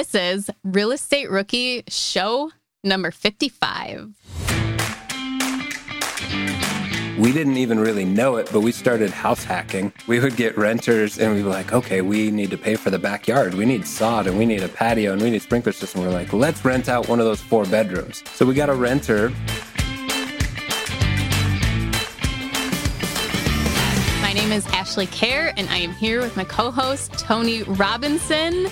This is Real Estate Rookie Show number 55. We didn't even really know it, but we started house hacking. We would get renters and we'd be like, okay, we need to pay for the backyard. We need sod and we need a patio and we need sprinkler system. We're like, let's rent out one of those four bedrooms. So we got a renter. My name is Ashley Kehr, and I am here with my co host, Tony Robinson.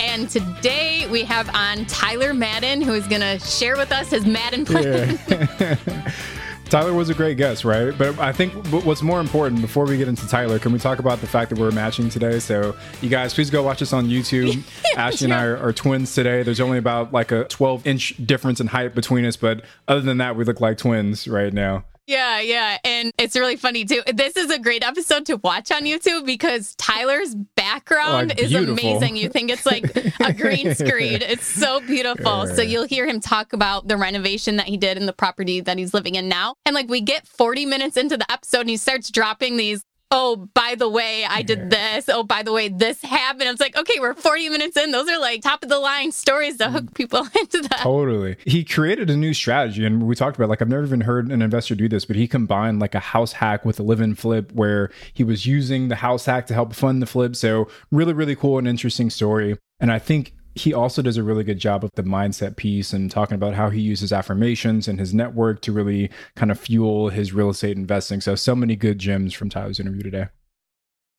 And today we have on Tyler Madden, who is going to share with us his Madden plan. Yeah. Tyler was a great guest, right? But I think what's more important before we get into Tyler, can we talk about the fact that we're matching today? So, you guys, please go watch us on YouTube. Ashley and I are, are, twins today. There's only about like a 12 inch difference in height between us, but other than that, we look like twins right now. Yeah, yeah. And it's really funny too. This is a great episode to watch on YouTube because Tyler's background oh, is amazing. You think it's like a green screen. It's so beautiful. So you'll hear him talk about the renovation that he did in the property that he's living in now. And like we get 40 minutes into the episode and he starts dropping these oh, by the way, I did this. Oh, by the way, this happened. It's like, okay, we're 40 minutes in. Those are like top of the line stories to hook mm. people into that. Totally. He created a new strategy. And we talked about, like, I've never even heard an investor do this, but he combined like a house hack with a live in flip where he was using the house hack to help fund the flip. So, really, really cool and interesting story. And I think he also does a really good job of the mindset piece and talking about how he uses affirmations and his network to really kind of fuel his real estate investing. So, so many good gems from Tyler's interview today.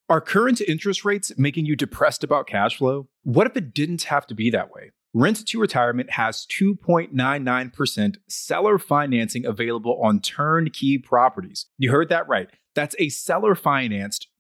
Are current interest rates making you depressed about cash flow? What if it didn't have to be that way? Rent to Retirement has 2.99% seller financing available on turnkey properties. You heard that right. That's a seller financed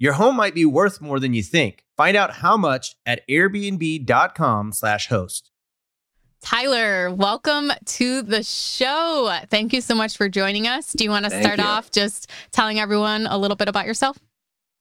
Your home might be worth more than you think. Find out how much at airbnb.com/slash host. Tyler, welcome to the show. Thank you so much for joining us. Do you want to Thank start you. off just telling everyone a little bit about yourself?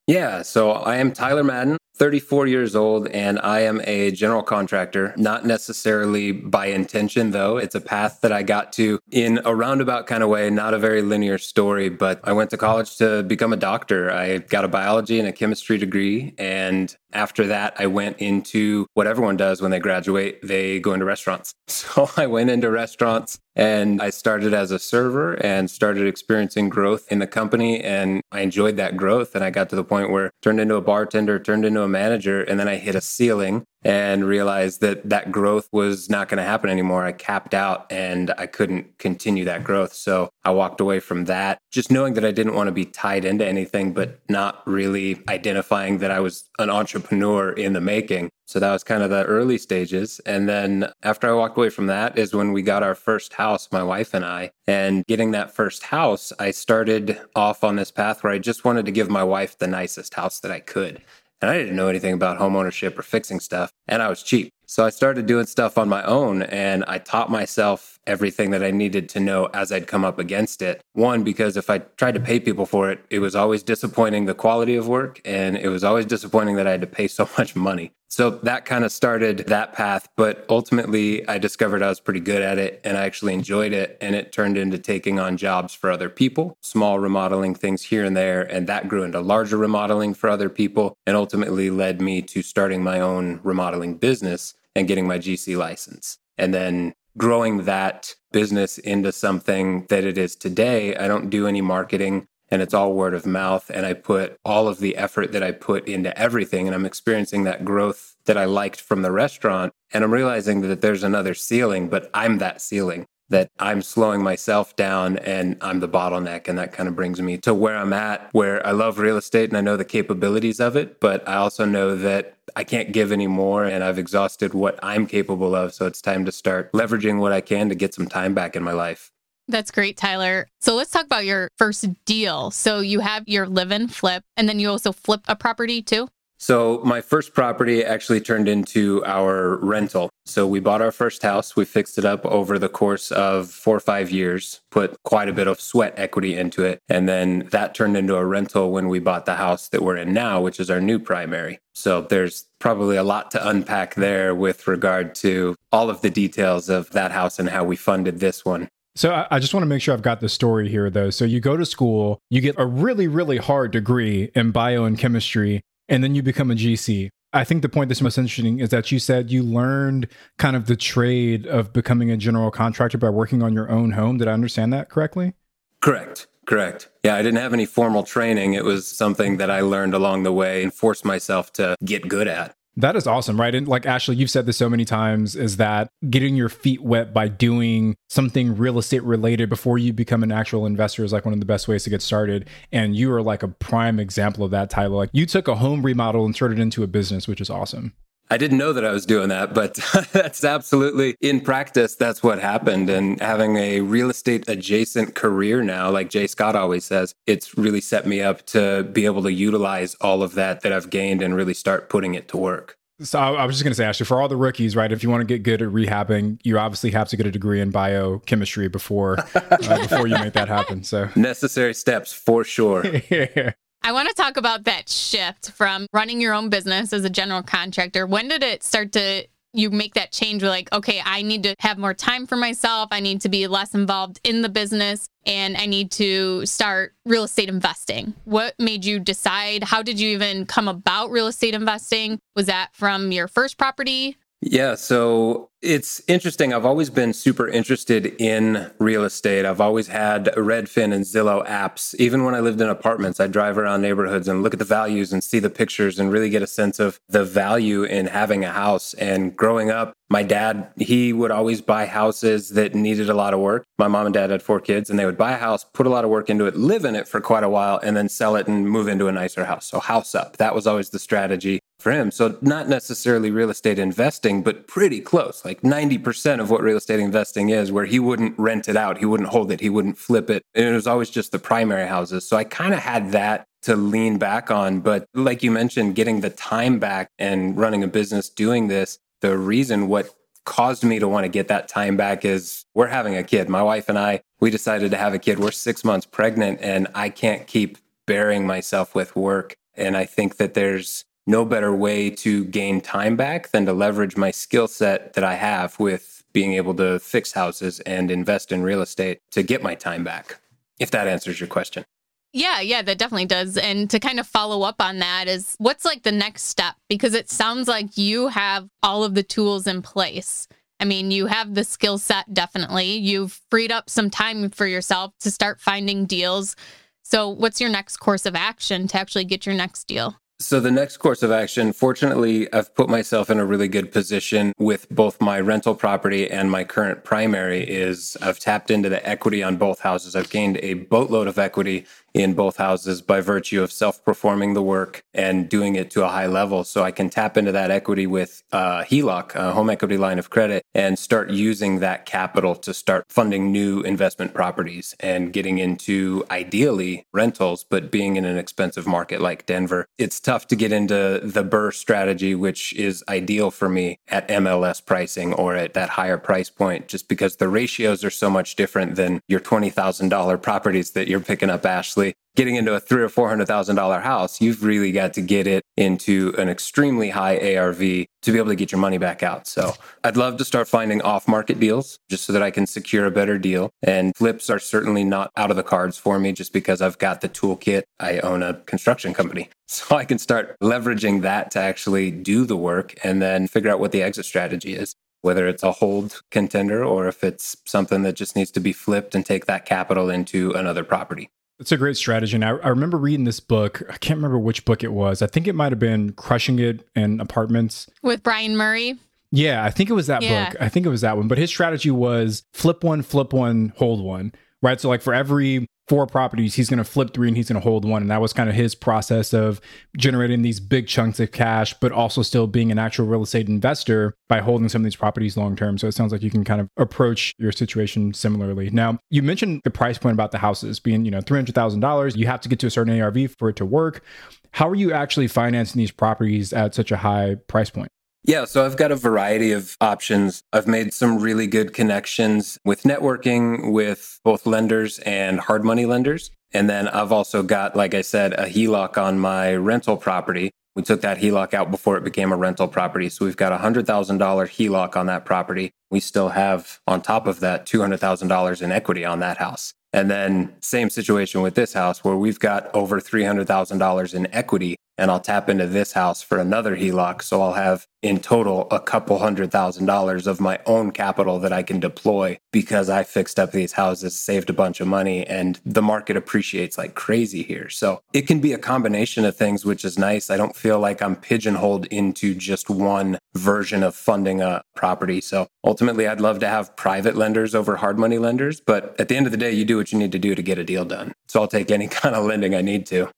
Yeah, so I am Tyler Madden. 34 years old and I am a general contractor, not necessarily by intention though. It's a path that I got to in a roundabout kind of way, not a very linear story, but I went to college to become a doctor. I got a biology and a chemistry degree and after that, I went into what everyone does when they graduate they go into restaurants. So I went into restaurants and I started as a server and started experiencing growth in the company. And I enjoyed that growth. And I got to the point where I turned into a bartender, turned into a manager, and then I hit a ceiling and realized that that growth was not going to happen anymore. I capped out and I couldn't continue that growth. So I walked away from that, just knowing that I didn't want to be tied into anything, but not really identifying that I was an entrepreneur in the making. So that was kind of the early stages. And then after I walked away from that is when we got our first house, my wife and I. And getting that first house, I started off on this path where I just wanted to give my wife the nicest house that I could. And I didn't know anything about home ownership or fixing stuff. And I was cheap. So I started doing stuff on my own and I taught myself everything that I needed to know as I'd come up against it. One, because if I tried to pay people for it, it was always disappointing the quality of work and it was always disappointing that I had to pay so much money. So that kind of started that path. But ultimately, I discovered I was pretty good at it and I actually enjoyed it. And it turned into taking on jobs for other people, small remodeling things here and there. And that grew into larger remodeling for other people and ultimately led me to starting my own remodeling business and getting my GC license. And then growing that business into something that it is today. I don't do any marketing and it's all word of mouth. And I put all of the effort that I put into everything. And I'm experiencing that growth that I liked from the restaurant. And I'm realizing that there's another ceiling, but I'm that ceiling that I'm slowing myself down and I'm the bottleneck. And that kind of brings me to where I'm at, where I love real estate and I know the capabilities of it, but I also know that I can't give anymore and I've exhausted what I'm capable of. So it's time to start leveraging what I can to get some time back in my life. That's great, Tyler. So let's talk about your first deal. So you have your live in flip, and then you also flip a property too? So my first property actually turned into our rental. So we bought our first house. We fixed it up over the course of four or five years, put quite a bit of sweat equity into it. And then that turned into a rental when we bought the house that we're in now, which is our new primary. So there's probably a lot to unpack there with regard to all of the details of that house and how we funded this one. So I just want to make sure I've got the story here though. So you go to school, you get a really, really hard degree in bio and chemistry, and then you become a GC. I think the point that's most interesting is that you said you learned kind of the trade of becoming a general contractor by working on your own home. Did I understand that correctly? Correct. Correct. Yeah, I didn't have any formal training. It was something that I learned along the way and forced myself to get good at. That is awesome, right? And like Ashley, you've said this so many times is that getting your feet wet by doing something real estate related before you become an actual investor is like one of the best ways to get started. And you are like a prime example of that, Tyler. Like you took a home remodel and turned it into a business, which is awesome. I didn't know that I was doing that, but that's absolutely in practice. That's what happened. And having a real estate adjacent career now, like J Scott always says, it's really set me up to be able to utilize all of that that I've gained and really start putting it to work. So I was just going to say, actually, for all the rookies, right? If you want to get good at rehabbing, you obviously have to get a degree in biochemistry before uh, before you make that happen. So necessary steps for sure. yeah. I want to talk about that shift from running your own business as a general contractor. When did it start to you make that change where like okay i need to have more time for myself i need to be less involved in the business and i need to start real estate investing? What made you decide? How did you even come about real estate investing? Was that from your first property yeah, so it's interesting. I've always been super interested in real estate. I've always had Redfin and Zillow apps. Even when I lived in apartments, I'd drive around neighborhoods and look at the values and see the pictures and really get a sense of the value in having a house. And growing up, my dad, he would always buy houses that needed a lot of work. My mom and dad had four kids and they would buy a house, put a lot of work into it, live in it for quite a while, and then sell it and move into a nicer house. So, house up. That was always the strategy for him. So, not necessarily real estate investing, but pretty close, like 90% of what real estate investing is, where he wouldn't rent it out, he wouldn't hold it, he wouldn't flip it. And it was always just the primary houses. So, I kind of had that to lean back on. But like you mentioned, getting the time back and running a business doing this, the reason what caused me to want to get that time back is we're having a kid. My wife and I, we decided to have a kid. We're six months pregnant, and I can't keep burying myself with work. And I think that there's no better way to gain time back than to leverage my skill set that I have with being able to fix houses and invest in real estate to get my time back, if that answers your question. Yeah, yeah, that definitely does. And to kind of follow up on that is what's like the next step? Because it sounds like you have all of the tools in place. I mean, you have the skill set, definitely. You've freed up some time for yourself to start finding deals. So, what's your next course of action to actually get your next deal? So, the next course of action, fortunately, I've put myself in a really good position with both my rental property and my current primary. Is I've tapped into the equity on both houses. I've gained a boatload of equity in both houses by virtue of self performing the work and doing it to a high level. So I can tap into that equity with a HELOC, a home equity line of credit, and start using that capital to start funding new investment properties and getting into ideally rentals, but being in an expensive market like Denver, it's tough to get into the BRRRR strategy, which is ideal for me at MLS pricing or at that higher price point, just because the ratios are so much different than your $20,000 properties that you're picking up, Ashley getting into a three or four hundred thousand dollar house, you've really got to get it into an extremely high ARV to be able to get your money back out. So I'd love to start finding off market deals just so that I can secure a better deal. And flips are certainly not out of the cards for me just because I've got the toolkit. I own a construction company. So I can start leveraging that to actually do the work and then figure out what the exit strategy is whether it's a hold contender or if it's something that just needs to be flipped and take that capital into another property. It's a great strategy. And I, I, remember reading this book. I can't remember which book it was. I think it might have been Crushing It in Apartments with Brian Murray. Yeah, I think it was that yeah. book. I think it was that one. But his strategy was flip one, flip one, hold one. Right. So, like for every four properties, he's going to flip three and he's going to hold one. And that was kind of his process of generating these big chunks of cash, but also still being an actual real estate investor by holding some of these properties long term. So it sounds like you can kind of approach your situation similarly. Now, you mentioned the price point about the houses being, you know, $300,000. You have to get to a certain ARV for it to work. How are you actually financing these properties at such a high price point? Yeah, so I've got a variety of options. I've made some really good connections with networking with both lenders and hard money lenders. And then I've also got, like I said, a HELOC on my rental property. We took that HELOC out before it became a rental property. So we've got a $100,000 HELOC on that property. We still have, on top of that, $200,000 in equity on that house. And then, same situation with this house where we've got over $300,000 in equity and I'll tap into this house for another HELOC. So I'll have in total a couple hundred thousand dollars of my own capital that I can deploy because I fixed up these houses, saved a bunch of money, and the market appreciates like crazy here. So it can be a combination of things, which is nice. I don't feel like I'm pigeonholed into just one version of funding a property. So ultimately, I'd love to have private lenders over hard money lenders. But at the end of the day, you do what you need to do to get a deal done. So I'll take any kind of lending I need to.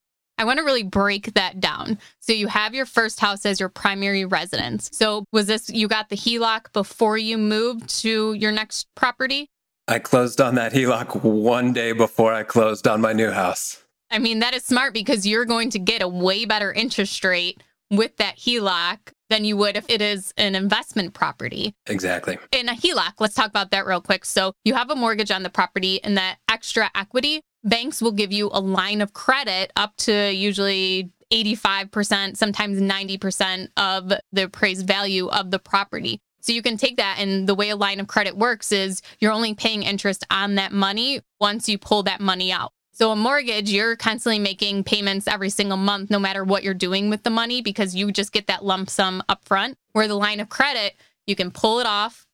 I want to really break that down. So you have your first house as your primary residence. So was this you got the HELOC before you moved to your next property? I closed on that HELOC one day before I closed on my new house. I mean, that is smart because you're going to get a way better interest rate with that HELOC than you would if it is an investment property. Exactly. In a HELOC, let's talk about that real quick. So you have a mortgage on the property and that extra equity banks will give you a line of credit up to usually 85%, sometimes 90% of the appraised value of the property. So you can take that, and the way a line of credit works is you're only paying interest on that money once you pull that money out. So a mortgage, you're constantly making payments every single month, no matter what you're doing with the money, because you just get that lump sum upfront. Where the line of credit, you can pull it off,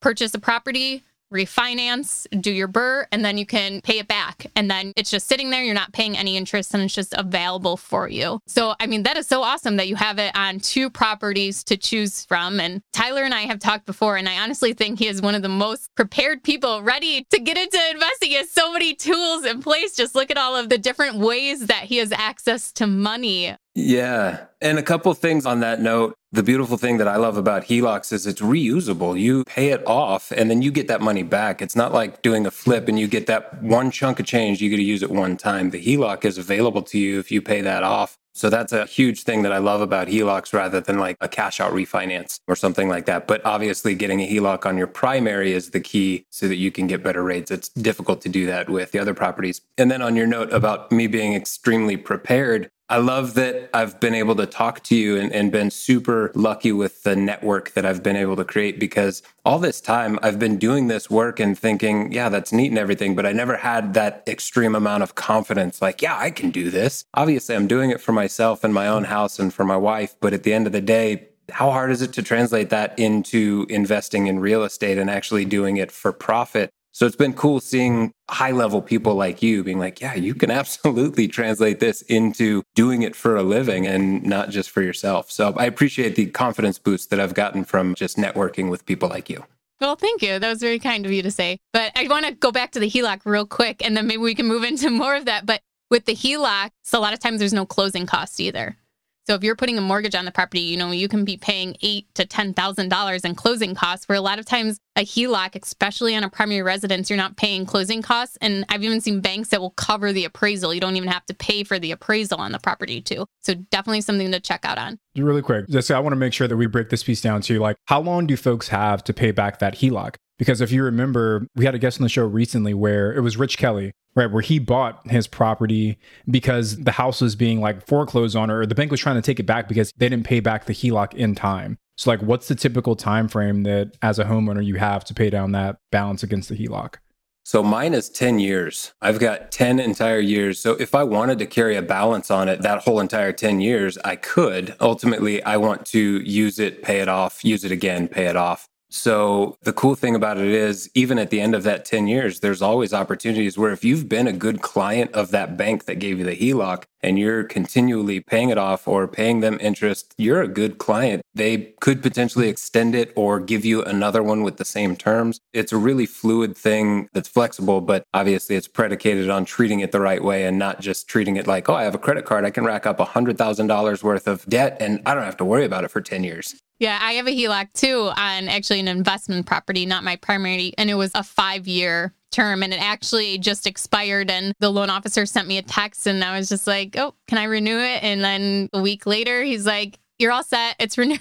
purchase a property, refinance, do your BRRRR, and then you can pay it back. And then it's just sitting there. You're not paying any interest and it's just available for you. So, I mean, that is so awesome that you have it on two properties to choose from. And Tyler and I have talked before, and I honestly think he is one of the most prepared people ready to get into investing. He has so many tools in place. Just look at all of the different ways that he has access to money. Yeah. And a couple things on that note. The beautiful thing that I love about HELOCs is it's reusable. You pay it off and then you get that money back. It's not like doing a flip and you get that one chunk of change, you get to use it one time. The HELOC is available to you if you pay that off. So that's a huge thing that I love about HELOCs rather than like a cash out refinance or something like that. But obviously, getting a HELOC on your primary is the key so that you can get better rates. It's difficult to do that with the other properties. And then on your note about me being extremely prepared, I love that I've been able to talk to you and, and, been super lucky with the network that I've been able to create because all this time I've been doing this work and thinking, yeah, that's neat and everything, but I never had that extreme amount of confidence like, yeah, I can do this. Obviously, I'm doing it for myself and my own house and for my wife, but at the end of the day, how hard is it to translate that into investing in real estate and actually doing it for profit? So it's been cool seeing high level people like you being like, yeah, you can absolutely translate this into doing it for a living and not just for yourself. So I appreciate the confidence boost that I've gotten from just networking with people like you. Well, thank you. That was very kind of you to say. But I want to go back to the HELOC real quick and then maybe we can move into more of that. But with the HELOC, so a lot of times there's no closing cost either. So if you're putting a mortgage on the property, you know, you can be paying eight to ten thousand dollars in closing costs. Where a lot of times a HELOC, especially on a primary residence, you're not paying closing costs. And I've even seen banks that will cover the appraisal. You don't even have to pay for the appraisal on the property too. So definitely something to check out on. Really quick, just I want to make sure that we break this piece down to like how long do folks have to pay back that HELOC? Because if you remember, we had a guest on the show recently where it was Rich Kelly right? Where he bought his property because the house was being like foreclosed on, or the bank was trying to take it back because they didn't pay back the HELOC in time. So, like, what's the typical time frame that as a homeowner you have to pay down that balance against the HELOC? So mine is 10 years. I've got 10 entire years. So if I wanted to carry a balance on it that whole entire 10 years, I could. Ultimately, I want to use it, pay it off, use it again, pay it off. So the cool thing about it is, even at the end of that 10 years, there's always opportunities where if you've been a good client of that bank that gave you the HELOC and you're continually paying it off or paying them interest, you're a good client. They could potentially extend it or give you another one with the same terms. It's a really fluid thing that's flexible, but obviously it's predicated on treating it the right way and not just treating it like, oh, I have a credit card. I can rack up $100,000 worth of debt and I don't have to worry about it for 10 years. Yeah, I have a HELOC too on actually an investment property, not my primary. And it was a five year term and it actually just expired. And the loan officer sent me a text and I was just like, oh, can I renew it? And then a week later, he's like, you're all set. It's renewed.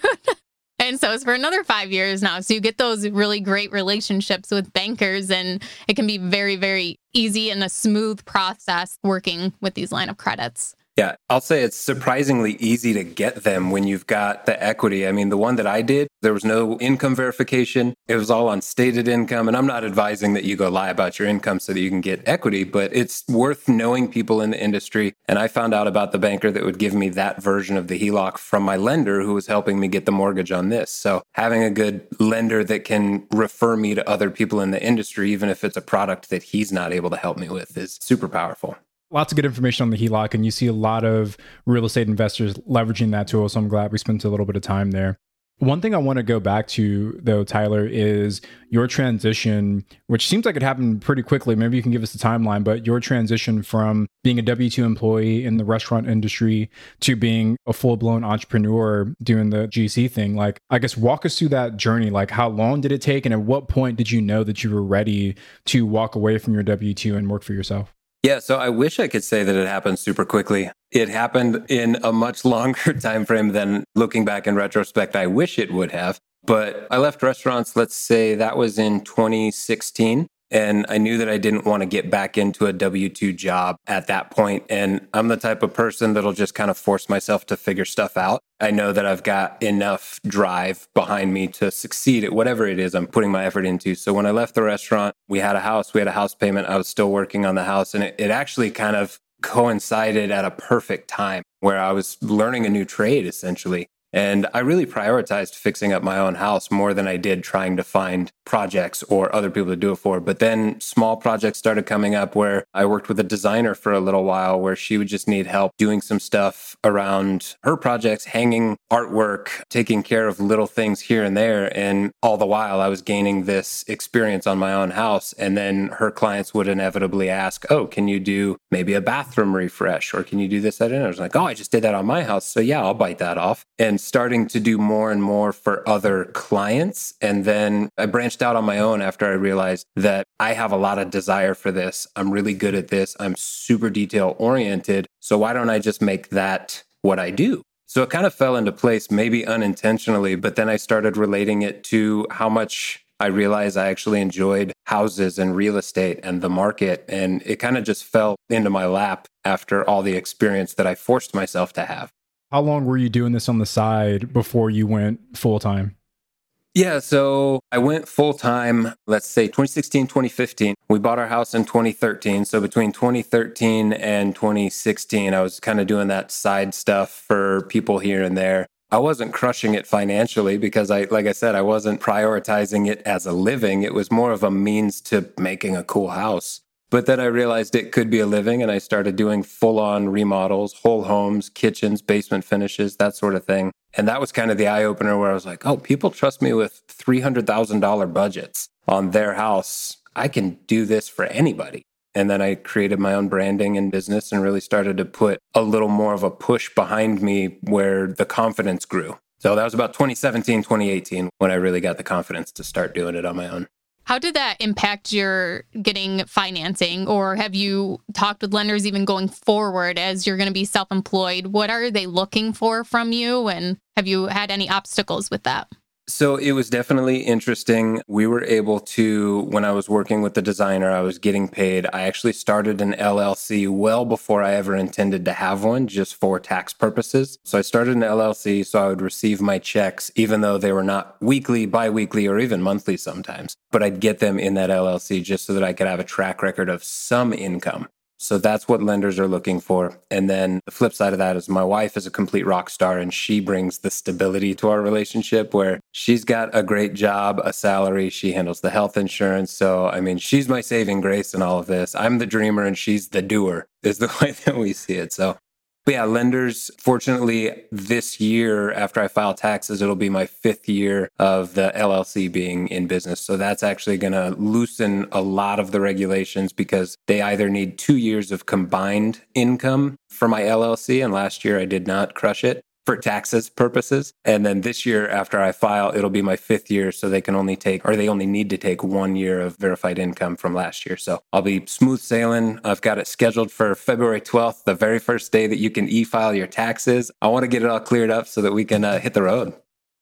and so it's for another five years now. So you get those really great relationships with bankers and it can be very, very easy and a smooth process working with these line of credits. Yeah, I'll say it's surprisingly easy to get them when you've got the equity. I mean, the one that I did, there was no income verification. It was all on stated income. And I'm not advising that you go lie about your income so that you can get equity, but it's worth knowing people in the industry. And I found out about the banker that would give me that version of the HELOC from my lender who was helping me get the mortgage on this. So having a good lender that can refer me to other people in the industry, even if it's a product that he's not able to help me with, is super powerful lots of good information on the HELOC, and you see a lot of real estate investors leveraging that tool. So I'm glad we spent a little bit of time there. One thing I want to go back to, though, Tyler, is your transition, which seems like it happened pretty quickly. Maybe you can give us the timeline, but your transition from being a W 2 employee in the restaurant industry to being a full blown entrepreneur doing the GC thing. Like, I guess walk us through that journey. Like, how long did it take? And at what point did you know that you were ready to walk away from your W 2 and work for yourself? Yeah, so I wish I could say that it happened super quickly. It happened in a much longer time frame than looking back in retrospect I wish it would have. But I left restaurants, let's say that was in 2016. And I knew that I didn't want to get back into a W 2 job at that point. And I'm the type of person that'll just kind of force myself to figure stuff out. I know that I've got enough drive behind me to succeed at whatever it is I'm putting my effort into. So when I left the restaurant, we had a house, we had a house payment. I was still working on the house. And it, it actually kind of coincided at a perfect time where I was learning a new trade essentially. And I really prioritized fixing up my own house more than I did trying to find projects or other people to do it for. But then small projects started coming up where I worked with a designer for a little while where she would just need help doing some stuff around her projects, hanging artwork, taking care of little things here and there. And all the while I was gaining this experience on my own house. And then her clients would inevitably ask, Oh, can you do maybe a bathroom refresh? Or can you do this? At I was like, Oh, I just did that on my house. So yeah, I'll bite that off. And starting to do more and more for other clients. And then I branched out on my own after I realized that I have a lot of desire for this. I'm really good at this. I'm super detail oriented. So why don't I just make that what I do? So it kind of fell into place, maybe unintentionally, but then I started relating it to how much I realized I actually enjoyed houses and real estate and the market. And it kind of just fell into my lap after all the experience that I forced myself to have. How long were you doing this on the side before you went full time? Yeah, so I went full time, let's say 2016, 2015. We bought our house in 2013. So between 2013 and 2016, I was kind of doing that side stuff for people here and there. I wasn't crushing it financially because I, like I said, I wasn't prioritizing it as a living. It was more of a means to making a cool house. But then I realized it could be a living and I started doing full on remodels, whole homes, kitchens, basement finishes, that sort of thing. And that was kind of the eye opener where I was like, oh, people trust me with $300,000 budgets on their house. I can do this for anybody. And then I created my own branding and business and really started to put a little more of a push behind me where the confidence grew. So that was about 2017, 2018 when I really got the confidence to start doing it on my own. How did that impact your getting financing? Or have you talked with lenders even going forward as you're going to be self employed? What are they looking for from you? And have you had any obstacles with that? So it was definitely interesting. We were able to, when I was working with the designer, I was getting paid. I actually started an LLC well before I ever intended to have one, just for tax purposes. So I started an LLC so I would receive my checks, even though they were not weekly, bi weekly, or even monthly sometimes. But I'd get them in that LLC just so that I could have a track record of some income. So that's what lenders are looking for. And then the flip side of that is my wife is a complete rock star and she brings the stability to our relationship where she's got a great job, a salary, she handles the health insurance. So, I mean, she's my saving grace in all of this. I'm the dreamer and she's the doer, is the way that we see it. So but yeah, lenders, fortunately, this year after I file taxes, it'll be my fifth year of the LLC being in business. So that's actually going to loosen a lot of the regulations because they either need two years of combined income for my LLC. And last year I did not crush it for taxes purposes. And then this year, after I file, it'll be my fifth year. So they can only take, or they only need to take one year of verified income from last year. So I'll be smooth sailing. I've got it scheduled for February 12th, the very first day that you can e file your taxes. I want to get it all cleared up so that we can uh, hit the road.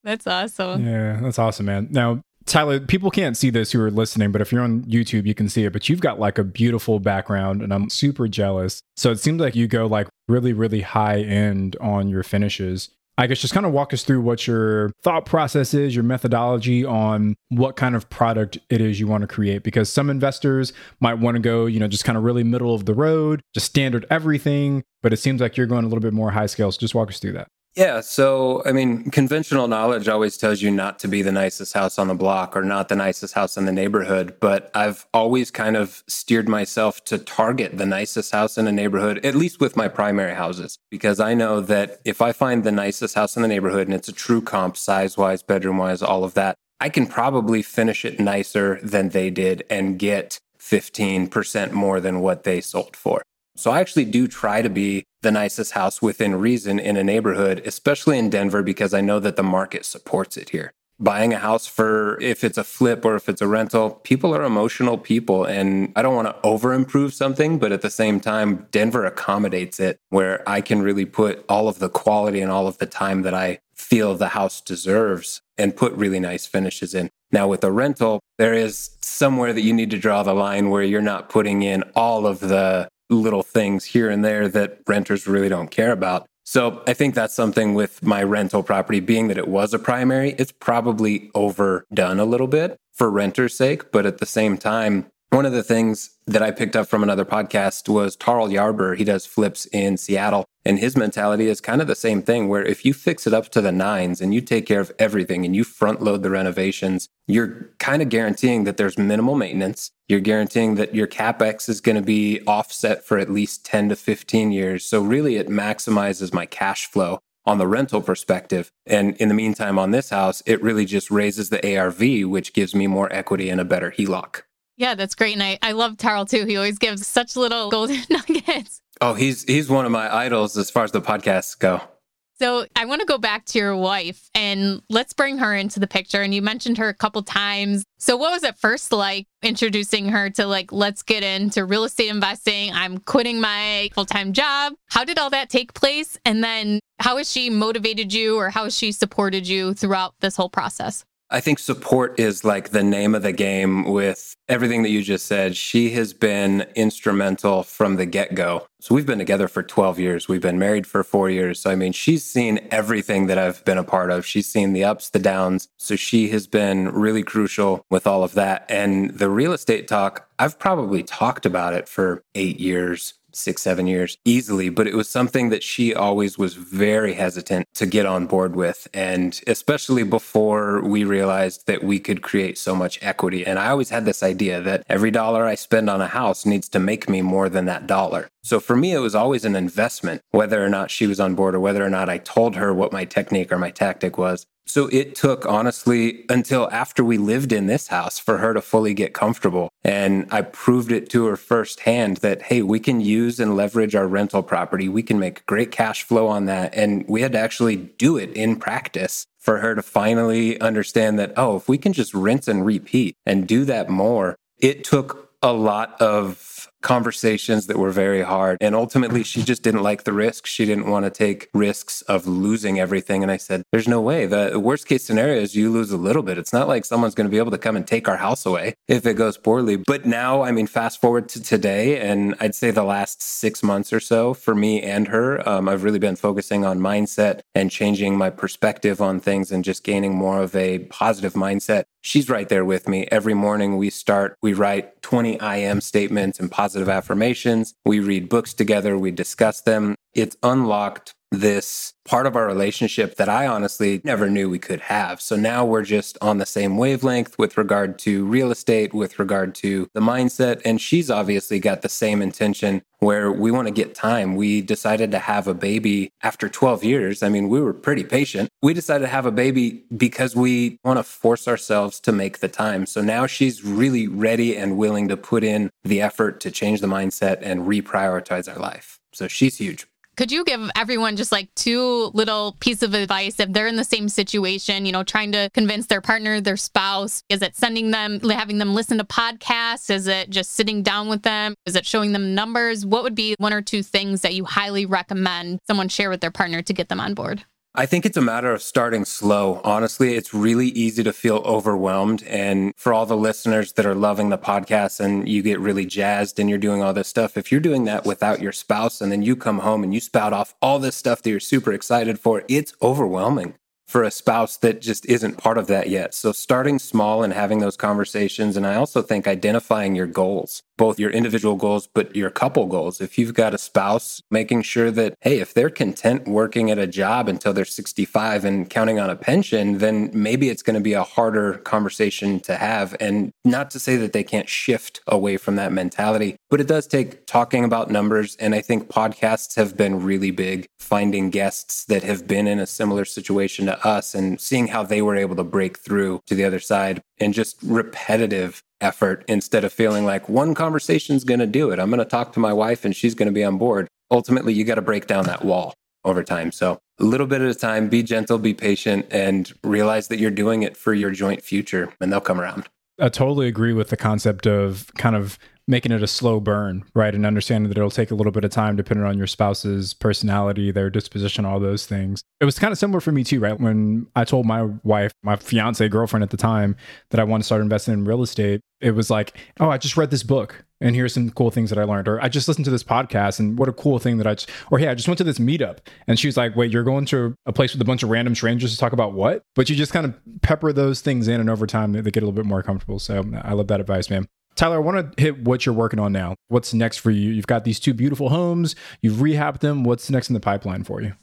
That's awesome. Yeah, that's awesome, man. Now, Tyler, people can't see this who are listening, but if you're on YouTube, you can see it. But you've got like a beautiful background, and I'm super jealous. So it seems like you go like really, really high end on your finishes. I guess just kind of walk us through what your thought process is, your methodology on what kind of product it is you want to create. Because some investors might want to go, you know, just kind of really middle of the road, just standard everything. But it seems like you're going a little bit more high scale. So just walk us through that. Yeah. So, I mean, conventional knowledge always tells you not to be the nicest house on the block or not the nicest house in the neighborhood. But I've always kind of steered myself to target the nicest house in a neighborhood, at least with my primary houses, because I know that if I find the nicest house in the neighborhood and it's a true comp, size wise, bedroom wise, all of that, I can probably finish it nicer than they did and get 15% more than what they sold for. So I actually do try to be the nicest house within reason in a neighborhood, especially in Denver, because I know that the market supports it here. Buying a house for if it's a flip or if it's a rental, people are emotional people. And I don't want to over improve something, but at the same time, Denver accommodates it where I can really put all of the quality and all of the time that I feel the house deserves and put really nice finishes in. Now, with a rental, there is somewhere that you need to draw the line where you're not putting in all of the little things here and there that renters really don't care about. So I think that's something with my rental property being that it was a primary, it's probably overdone a little bit for renters' sake. But at the same time, one of the things that I picked up from another podcast was Tarl Yarber. He does flips in Seattle. And his mentality is kind of the same thing, where if you fix it up to the nines and you take care of everything and you front load the renovations, you're kind of guaranteeing that there's minimal maintenance. You're guaranteeing that your capex is going to be offset for at least 10 to 15 years. So, really, it maximizes my cash flow on the rental perspective. And in the meantime, on this house, it really just raises the ARV, which gives me more equity and a better HELOC. Yeah, that's great. And I, I love Tarl too. He always gives such little golden nuggets. Oh, he's he's one of my idols as far as the podcasts go. So I want to go back to your wife and let's bring her into the picture. And you mentioned her a couple times. So what was it first like introducing her to like, let's get into real estate investing? I'm quitting my full-time job. How did all that take place? And then how has she motivated you or how has she supported you throughout this whole process? I think support is like the name of the game with everything that you just said. She has been instrumental from the get go. So we've been together for 12 years. We've been married for four years. So, I mean, she's seen everything that I've been a part of. She's seen the ups, the downs. So she has been really crucial with all of that. And the real estate talk, I've probably talked about it for eight years six, seven years easily. But it was something that she always was very hesitant to get on board with. And especially before we realized that we could create so much equity. And I always had this idea that every dollar I spend on a house needs to make me more than that dollar. So for me, it was always an investment, whether or not she was on board or whether or not I told her what my technique or my tactic was. So it took honestly until after we lived in this house for her to fully get comfortable. And I proved it to her firsthand that, hey, we can use and leverage our rental property. We can make great cash flow on that. And we had to actually do it in practice for her to finally understand that, oh, if we can just rinse and repeat and do that more, it took a lot of conversations that were very hard. And ultimately, she just didn't like the risk. She didn't want to take risks of losing everything. And I said, There's no way. The worst case scenario is you lose a little bit. It's not like someone's going to be able to come and take our house away if it goes poorly. But now, I mean, fast forward to today, and I'd say the last six months or so for me and her, um, I've really been focusing on mindset and changing my perspective on things and just gaining more of a positive mindset. She's right there with me. Every morning we start, we write 20 I am statements and positive affirmations. We read books together, we discuss them. It's unlocked this part of our relationship that I honestly never knew we could have. So now we're just on the same wavelength with regard to real estate, with regard to the mindset. And she's obviously got the same intention where we want to get time. We decided to have a baby after 12 years. I mean, we were pretty patient. We decided to have a baby because we want to force ourselves to make the time. So now she's really ready and willing to put in the effort to change the mindset and reprioritize our life. So she's huge. Could you give everyone just like two little piece of advice if they're in the same situation, you know, trying to convince their partner, their spouse? Is it sending them, having them listen to podcasts? Is it just sitting down with them? Is it showing them numbers? What would be one or two things that you highly recommend someone share with their partner to get them on board? I think it's a matter of starting slow. Honestly, it's really easy to feel overwhelmed. And for all the listeners that are loving the podcast and you get really jazzed and you're doing all this stuff, if you're doing that without your spouse and then you come home and you spout off all this stuff that you're super excited for, it's overwhelming for a spouse that just isn't part of that yet. So starting small and having those conversations. And I also think identifying your goals, both your individual goals, but your couple goals. If you've got a spouse, making sure that, hey, if they're content working at a job until they're 65 and counting on a pension, then maybe it's going to be a harder conversation to have. And not to say that they can't shift away from that mentality, but it does take talking about numbers. And I think podcasts have been really big, finding guests that have been in a similar situation to us and seeing how they were able to break through to the other side and just repetitive effort instead of feeling like one conversation is going to do it. I'm going to talk to my wife and she's going to be on board. Ultimately, you got to break down that wall over time. So, a little bit at a time, be gentle, be patient, and realize that you're doing it for your joint future and they'll come around. I totally agree with the concept of kind of making it a slow burn, right? And understanding that it'll take a little bit of time depending on your spouse's personality, their disposition, all those things. It was kind of similar for me too, right? When I told my wife, my fiance girlfriend at the time, that I want to start investing in real estate, it was like, oh, I just read this book and here's some cool things that I learned. Or I just listened to this podcast and what a cool thing that I just, or hey, I just went to this meetup. And she was like, wait, you're going to a place with a bunch of random strangers to talk about what? But you just kind of pepper those things in and over time they, they get a little bit more comfortable. So I love that advice, man. Tyler, I want to hit what you're working on now. What's next for you? You've got these two beautiful homes, you've rehabbed them. What's next in the pipeline for you?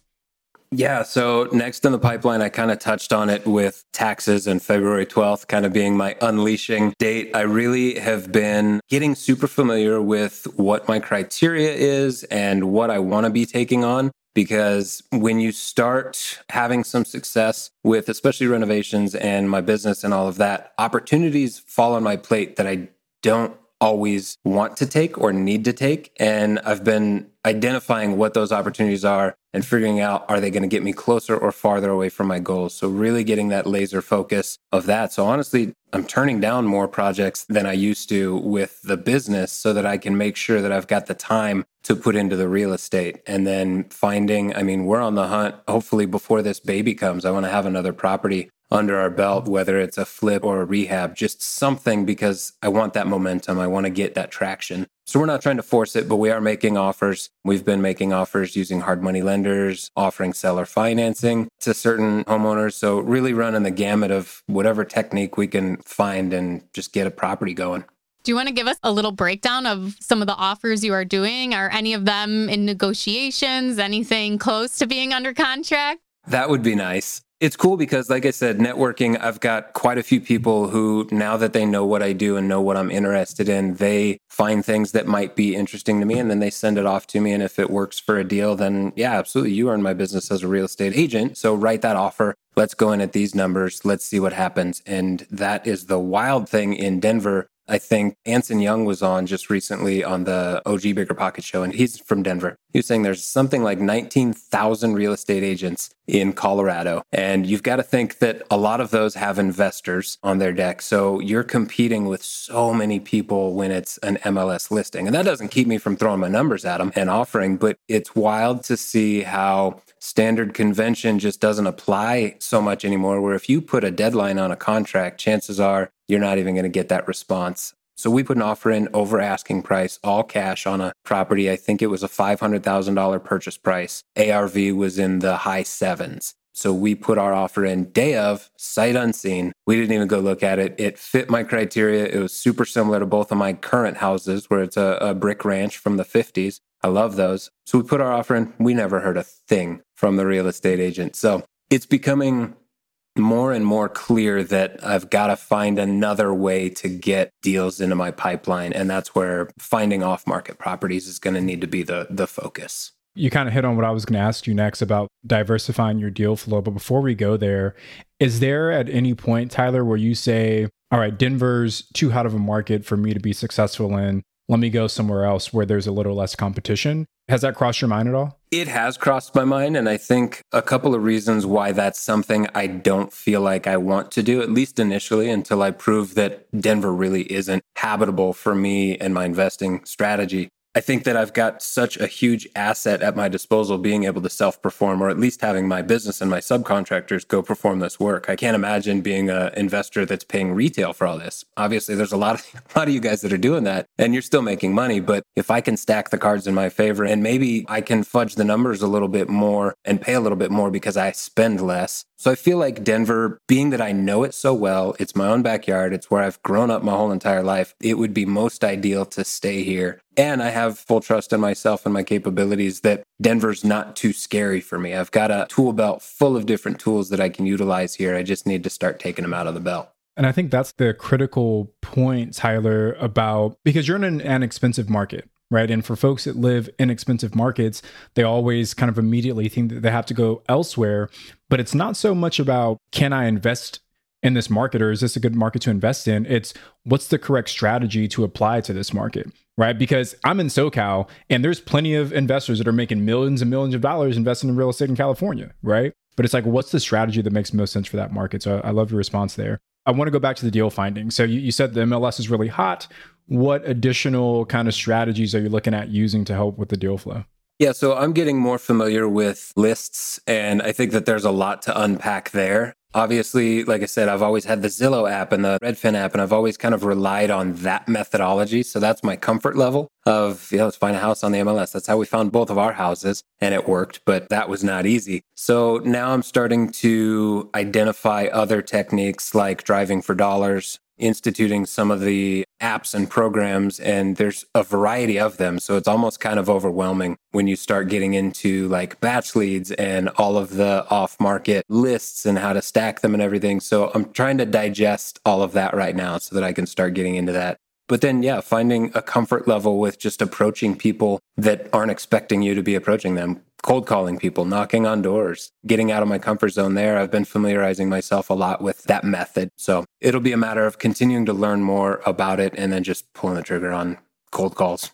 Yeah, so next in the pipeline, I kind of touched on it with taxes and February 12th kind of being my unleashing date. I really have been getting super familiar with what my criteria is and what I want to be taking on because when you start having some success with especially renovations and my business and all of that, opportunities fall on my plate that I don't always want to take or need to take. And I've been identifying what those opportunities are and figuring out are they going to get me closer or farther away from my goals. So, really getting that laser focus of that. So, honestly, I'm turning down more projects than I used to with the business so that I can make sure that I've got the time to put into the real estate. And then finding, I mean, we're on the hunt. Hopefully, before this baby comes, I want to have another property under our belt, whether it's a flip or a rehab, just something because I want that momentum. I want to get that traction. So we're not trying to force it, but we are making offers. We've been making offers using hard money lenders, offering seller financing to certain homeowners. So really running the gamut of whatever technique we can find and just get a property going. Do you want to give us a little breakdown of some of the offers you are doing? Are any of them in negotiations? Anything close to being under contract? That would be nice. It's cool because, like I said, networking, I've got quite a few people who, now that they know what I do and know what I'm interested in, they find things that might be interesting to me and then they send it off to me. And if it works for a deal, then yeah, absolutely. You earn my business as a real estate agent. So write that offer. Let's go in at these numbers. Let's see what happens. And that is the wild thing in Denver I think Anson Young was on just recently on the OG Bigger Pocket show, and he's from Denver. He was saying there's something like 19,000 real estate agents in Colorado. And you've got to think that a lot of those have investors on their deck. So you're competing with so many people when it's an MLS listing. And that doesn't keep me from throwing my numbers at them and offering, but it's wild to see how standard convention just doesn't apply so much anymore. Where if you put a deadline on a contract, chances are you're not even going to get that response. So we put an offer in over asking price, all cash on a property. I think it was a $500,000 purchase price. ARV was in the high sevens. So we put our offer in day of, sight unseen. We didn't even go look at it. It fit my criteria. It was super similar to both of my current houses, where it's a, a brick ranch from the 50s. I love those. So we put our offer in. We never heard a thing from the real estate agent. So it's becoming more and more clear that I've got to find another way to get deals into my pipeline. And that's where finding off market properties is going to need to be the, the focus. You kind of hit on what I was going to ask you next about diversifying your deal flow. But before we go there, is there at any point, Tyler, where you say, all right, Denver's too hot of a market for me to be successful in? Let me go somewhere else where there's a little less competition. Has that crossed your mind at all? It has crossed my mind. And I think a couple of reasons why that's something I don't feel like I want to do, at least initially, until I prove that Denver really isn't habitable for me and my investing strategy. I think that I've got such a huge asset at my disposal being able to self perform, or at least having my business and my subcontractors go perform this work. I can't imagine being an investor that's paying retail for all this. Obviously, there's a lot of a lot of you guys that are doing that, and you're still making money. But if I can stack the cards in my favor, and maybe I can fudge the numbers a little bit more and pay a little bit more because I spend less. So I feel like Denver, being that I know it so well, it's my own backyard, it's where I've grown up my whole entire life. It would be most ideal to stay here and I have full trust in myself and my capabilities that Denver's not too scary for me. I've got a tool belt full of different tools that I can utilize here. I just need to start taking them out of the belt. And I think that's the critical point, Tyler, about because you're in an, expensive market, right? And for folks that live in expensive markets, they always kind of immediately think that they have to go elsewhere. But it's not so much about can I invest in this market or is this a good market to invest in? It's what's the correct strategy to apply to this market, right? Because I'm in SoCal and there's plenty of investors that are making millions and millions of dollars investing in real estate in California, right? But it's like, what's the strategy that makes most sense for that market? So I love your response there. I want to go back to the deal finding. So you, you said the MLS is really hot. What additional kind of strategies are you looking at using to help with the deal flow? Yeah, so I'm getting more familiar with lists, and I think that there's a lot to unpack there. Obviously, like I said, I've always had the Zillow app and the Redfin app, and I've always kind of relied on that methodology. So that's my comfort level of, yeah, let's find a house on the MLS. That's how we found both of our houses, and it worked, but that was not easy. So now I'm starting to identify other techniques like driving for dollars, instituting some of the apps and programs and there's a variety of them. So it's almost kind of overwhelming when you start getting into like BatchLeads and all of the off market lists and how to stack them and everything. So i'm trying to digest all of that right now so that i can start getting into that but then, yeah, finding a comfort level with just approaching people that aren't expecting you to be approaching them, cold calling people, knocking on doors, getting out of my comfort zone there. I've been familiarizing myself a lot with that method. So it'll be a matter of continuing to learn more about it and then just pulling the trigger on cold calls.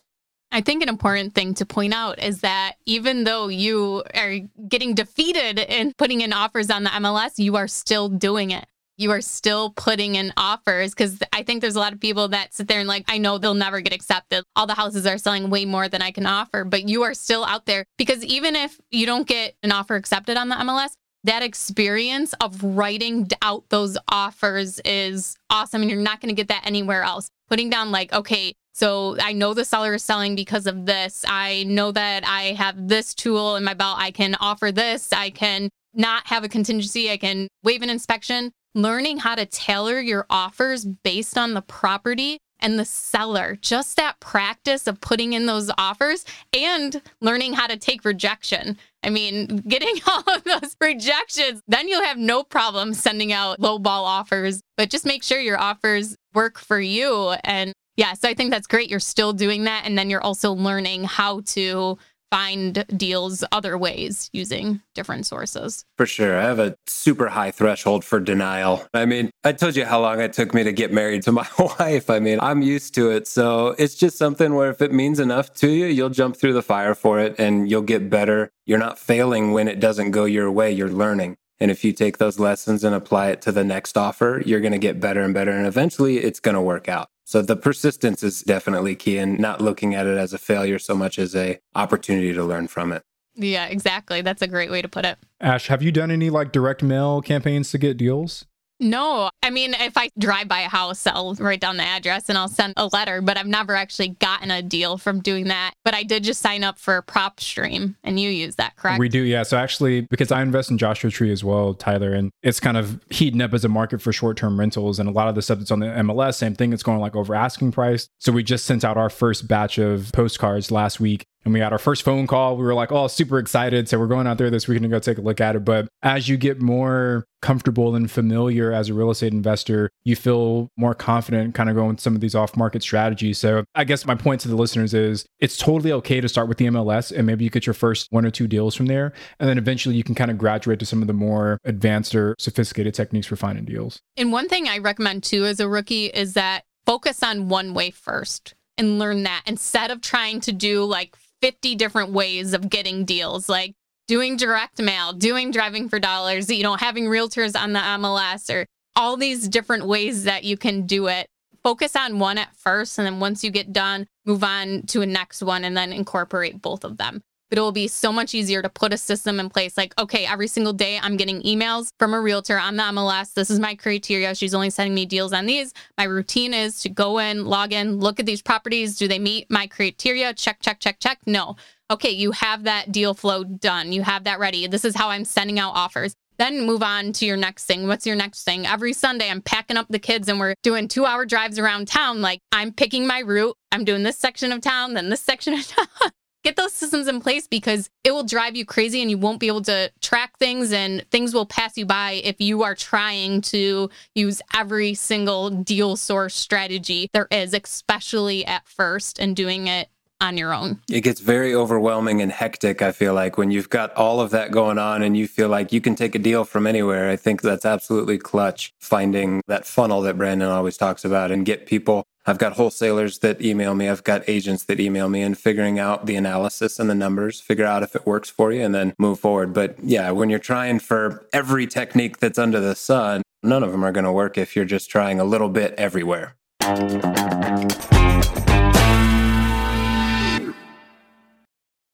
I think an important thing to point out is that even though you are getting defeated in putting in offers on the MLS, you are still doing it you are still putting in offers because I think there's a lot of people that sit there and like, I know they'll never get accepted. All the houses are selling way more than I can offer, but you are still out there because even if you don't get an offer accepted on the MLS, that experience of writing out those offers is awesome. And you're not going to get that anywhere else. Putting down, like, okay, so I know the seller is selling because of this. I know that I have this tool in my belt. I can offer this. I can not have a contingency. I can waive an inspection learning how to tailor your offers based on the property and the seller. Just that practice of putting in those offers and learning how to take rejection. I mean, getting all of those rejections, then you'll have no problem sending out low ball offers, but just make sure your offers work for you. And yeah, so I think that's great. You're still doing that. And then you're also learning how to find deals other ways using different sources. For sure. I have a super high threshold for denial. I mean, I told you how long it took me to get married to my wife. I mean, I'm used to it. So it's just something where if it means enough to you, you'll jump through the fire for it and you'll get better. You're not failing when it doesn't go your way, you're learning. And if you take those lessons and apply it to the next offer, you're going to get better and better. And eventually it's going to work out. So the persistence is definitely key and not looking at it as a failure so much as a opportunity to learn from it. Yeah, exactly. That's a great way to put it. Ash, have you done any like direct mail campaigns to get deals? No, I mean, if I drive by a house, I'll write down the address and I'll send a letter, but I've never actually gotten a deal from doing that. But I did just sign up for PropStream and you use that, correct? We do, yeah. So actually, because I invest in Joshua Tree as well, Tyler, and it's kind of heating up as a market for short term rentals. And a lot of the stuff that's on the MLS, same thing, it's going like over asking price. So we just sent out our first batch of postcards last week and we got our first phone call. We were like, oh, super excited. So we're going out there this weekend to go take a look at it. But as you get more comfortable and familiar as a real estate investor, you feel more confident kind of going with some of these off market strategies. So I guess my point to the listeners is it's totally okay to start with the MLS and maybe you get your first one or two deals from there. And then eventually you can kind of graduate to some of the more advanced or sophisticated techniques for finding deals. And one thing I recommend too as a rookie is that focus on one way first and learn that instead of trying to do like 50 different ways of getting deals, like doing direct mail, doing driving for dollars, you know, having realtors on the MLS or all these different ways that you can do it. Focus on one at first. And then once you get done, move on to a next one and then incorporate both of them but it will be so much easier to put a system in place. Like okay every single day i'm getting emails from a realtor. On the mls this is my criteria. She's only sending me deals on these. My routine is to go in log in look at these properties. Do they meet my criteria? Check check check check. No. Okay you have that deal flow done. You have that ready. This is how i'm sending out offers. Then move on to your next thing. What's your next thing? Every Sunday, I'm packing up the kids and we're doing two hour drives around town. Like, I'm picking my route. I'm doing this section of town, then this section of town get those systems in place because it will drive you crazy and you won't be able to track things and things will pass you by if you are trying to use every single deal source strategy there is, especially at first and doing it on your own. It gets very overwhelming and hectic, I feel like, when you've got all of that going on and you feel like you can take a deal from anywhere. I think that's absolutely clutch finding that funnel that Brandon always talks about and get people I've got wholesalers that email me. I've got agents that email me and figuring out the analysis and the numbers, figure out if it works for you and then move forward. But yeah, when you're trying for every technique that's under the sun, none of them are going to work if you're just trying a little bit everywhere.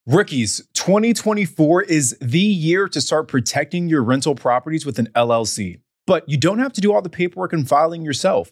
Rookies, 2024 is the year to start protecting your rental properties with an LLC. But you don't have to do all the paperwork and filing yourself.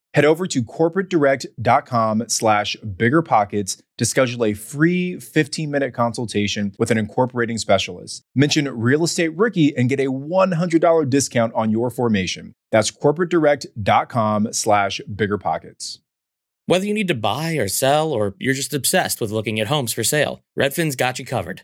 Head over to corporatedirect.com slash biggerpockets to schedule a free 15-minute consultation with an incorporating specialist. Mention Real Estate Rookie and get a $100 discount on your formation. That's corporatedirect.com slash biggerpockets. Whether you need to buy or sell or you're just obsessed with looking at homes for sale, Redfin's got you covered.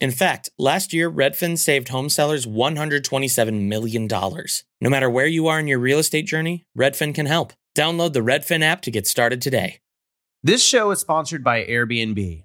In fact, last year, Redfin saved home sellers $127 million. No matter where you are in your real estate journey, Redfin can help. Download the Redfin app to get started today. This show is sponsored by Airbnb.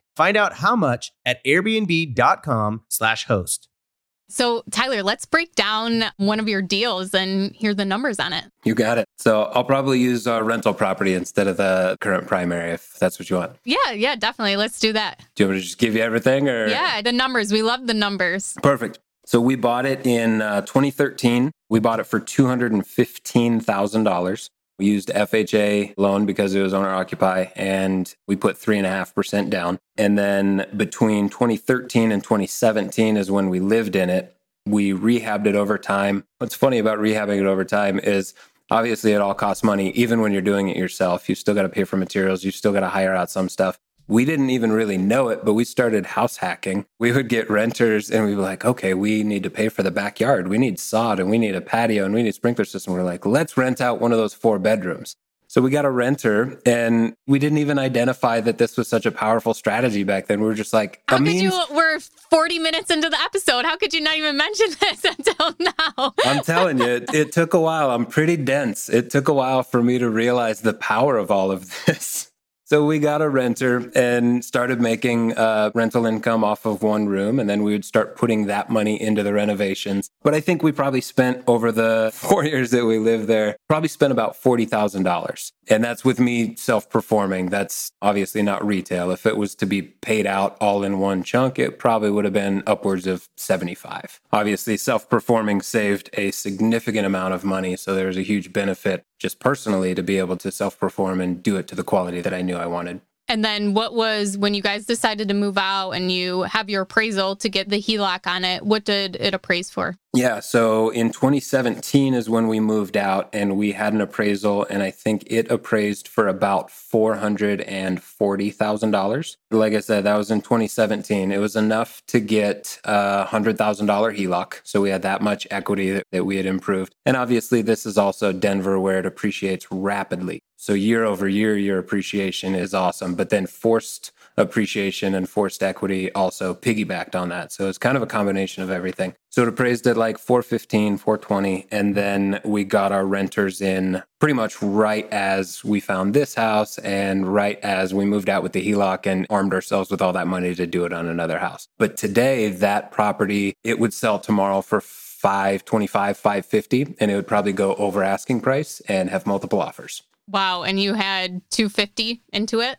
Find out how much at airbnb.com/slash host. So, Tyler, let's break down one of your deals and hear the numbers on it. You got it. So, I'll probably use a rental property instead of the current primary if that's what you want. Yeah, yeah, definitely. Let's do that. Do you want me to just give you everything or? Yeah, the numbers. We love the numbers. Perfect. So, we bought it in uh, 2013. We bought it for $215,000. We used FHA loan because it was owner occupy and we put 3.5% down. And then between 2013 and 2017 is when we lived in it. We rehabbed it over time. What's funny about rehabbing it over time is obviously it all costs money. Even when you're doing it yourself, you still got to pay for materials, you still got to hire out some stuff we didn't even really know it, but we started house hacking. We would get renters and we were like, okay, we need to pay for the backyard. We need sod and we need a patio and we need a sprinkler system. We're like, let's rent out one of those four bedrooms. So we got a renter and we didn't even identify that this was such a powerful strategy back then. We were just like, how could you, we're 40 minutes into the episode. How could you not even mention this until now? I'm telling you, it, it took a while. I'm pretty dense. It took a while for me to realize the power of all of this. So we got a renter and started making uh, rental income off of one room. And then we would start putting that money into the renovations. But I think we probably spent over the four years that we lived there, probably spent about $40,000. And that's with me self performing. That's obviously not retail. If it was to be paid out all in one chunk, it probably would have been upwards of 75. Obviously, self performing saved a significant amount of money. So there was a huge benefit just personally to be able to self perform and do it to the quality that I knew I wanted. And then what was when you guys decided to move out and you have your appraisal to get the HELOC on it? What did it appraise for? Yeah, so in 2017 is when we moved out and we had an appraisal and I think it appraised for about $440,000. Like I said, that was in 2017. It was enough to get a $100,000 HELOC. So we had that much equity that, that we had improved. And obviously this is also Denver where it appreciates rapidly. So year over year, your appreciation is awesome. But then forced appreciation and forced equity also piggybacked on that. So it's kind of a combination of everything. So it appraised at like 415, 420. And then we got our renters in pretty much right as we found this house and right as we moved out with the HELOC and armed ourselves with all that money to do it on another house. But today, that property, it would sell tomorrow for 525, 550, and it would probably go over asking price and have multiple offers. Wow. And you had 250 into it?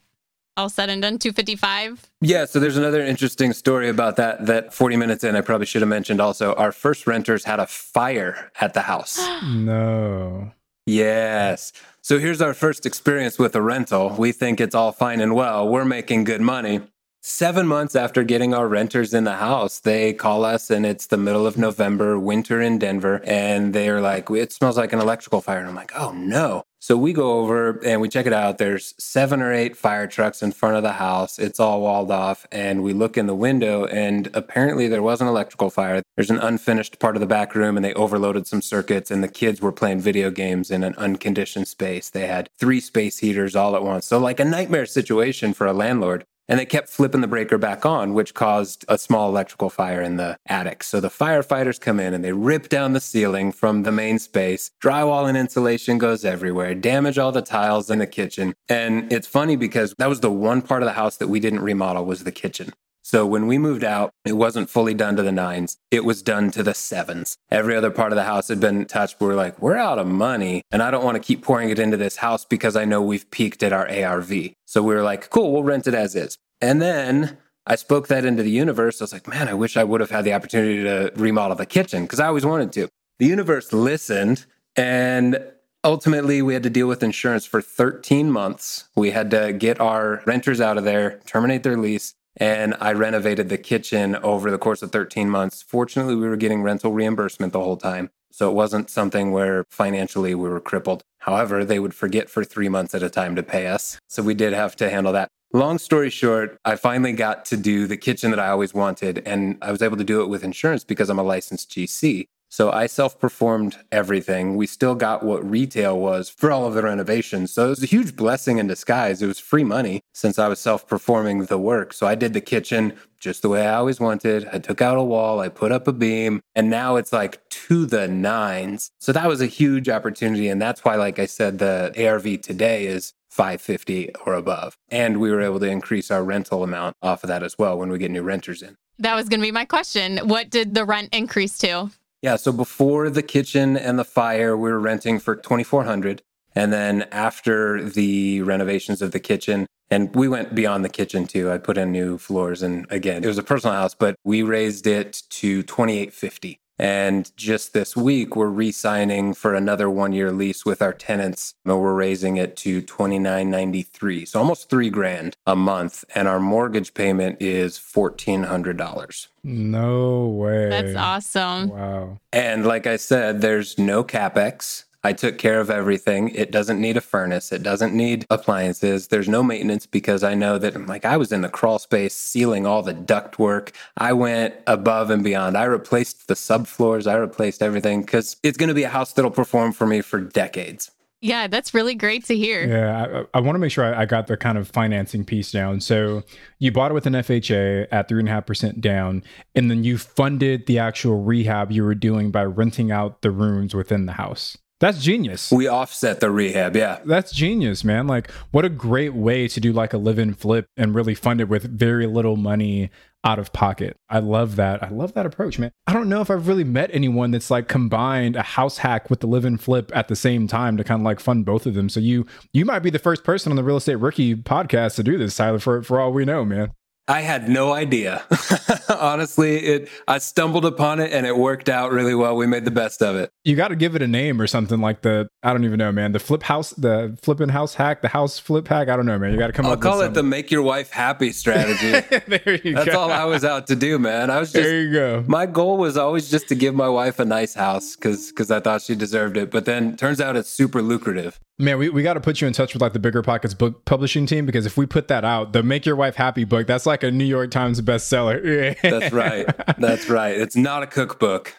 All said and done, 255? Yeah, so there's another interesting story about that. That 40 minutes in, I probably should have mentioned also. Our first renters had a fire at the house. no. Yes. So here's our first experience with a rental. We think it's all fine and well. We're making good money. Seven months after getting our renters in the house, they call us and it's the middle of November, winter in Denver. And they're like, it smells like an electrical fire. And I'm like, oh no. So we go over and we check it out. There's seven or eight fire trucks in front of the house. It's all walled off. And we look in the window, and apparently there was an electrical fire. There's an unfinished part of the back room, and they overloaded some circuits, and the kids were playing video games in an unconditioned space. They had three space heaters all at once. So, like a nightmare situation for a landlord. And they kept flipping the breaker back on, which caused a small electrical fire in the attic. So the firefighters come in and they rip down the ceiling from the main space. Drywall and insulation goes everywhere, damage all the tiles in the kitchen. And it's funny because that was the one part of the house that we didn't remodel was the kitchen. So when we moved out, it wasn't fully done to the nines. It was done to the sevens. Every other part of the house had been touched. We were like, we're out of money and I don't want to keep pouring it into this house because I know we've peaked at our ARV. So we were like, cool, we'll rent it as is. And then I spoke that into the universe. I was like, man, I wish I would have had the opportunity to remodel the kitchen because I always wanted to. The universe listened and ultimately we had to deal with insurance for 13 months. We had to get our renters out of there, terminate their lease, and I renovated the kitchen over the course of 13 months. Fortunately, we were getting rental reimbursement the whole time. So it wasn't something where financially we were crippled. However, they would forget for three months at a time to pay us. So we did have to handle that. Long story short, I finally got to do the kitchen that I always wanted. And I was able to do it with insurance because I'm a licensed GC. So I self performed everything. We still got what retail was for all of the renovations. So it was a huge blessing in disguise. It was free money since I was self performing the work. So I did the kitchen just the way I always wanted. I took out a wall, I put up a beam, and now it's like to the nines. So that was a huge opportunity. And that's why, like I said, the ARV today is 550 or above. And we were able to increase our rental amount off of that as well when we get new renters in. That was going to be my question. What did the rent increase to? Yeah, so before the kitchen and the fire, we were renting for 2400 and then after the renovations of the kitchen and we went beyond the kitchen too. I put in new floors and again, it was a personal house, but we raised it to 2850. And just this week, we're re signing for another one year lease with our tenants. And we're raising it to twenty nine ninety three, So almost three grand a month. And our mortgage payment is $1,400. No way. That's awesome. Wow. And like I said, there's no capex. I took care of everything. It doesn't need a furnace. It doesn't need appliances. There's no maintenance because I know that like I was in the crawl space sealing all the duct work. I went above and beyond. I replaced the subfloors. I replaced everything because it's going to be a house that'll perform for me for decades. Yeah, that's really great to hear. Yeah, I, I want to make sure I, I, got the kind of financing piece down. So you bought it with an FHA at three and a half percent down, and then you funded the actual rehab you were doing by renting out the rooms within the house. That's genius. We offset the rehab, yeah. That's genius, man. Like, what a great way to do like a live in flip and really fund it with very little money out of pocket. I love that. I love that approach, man. I don't know if I've really met anyone that's like combined a house hack with the live in flip at the same time to kind of like fund both of them. So you you might be the first person on the real estate rookie podcast to do this, Tyler, for for all we know, man. I had no idea. Honestly, it I stumbled upon it and it worked out really well. We made the best of it. You got to give it a name or something like the I don't even know, man. The flip house, the flipping house hack, the house flip hack. I don't know, man. You got to come I'll up. I'll call it the make your wife happy strategy. there you That's go. all I was out to do, man. I was just there. You go. My goal was always just to give my wife a nice house because because I thought she deserved it. But then turns out it's super lucrative. Man, we, we got to put you in touch with like the BiggerPockets book publishing team because if we put that out, the Make Your Wife Happy book, that's like a New York Times bestseller. that's right. That's right. It's not a cookbook.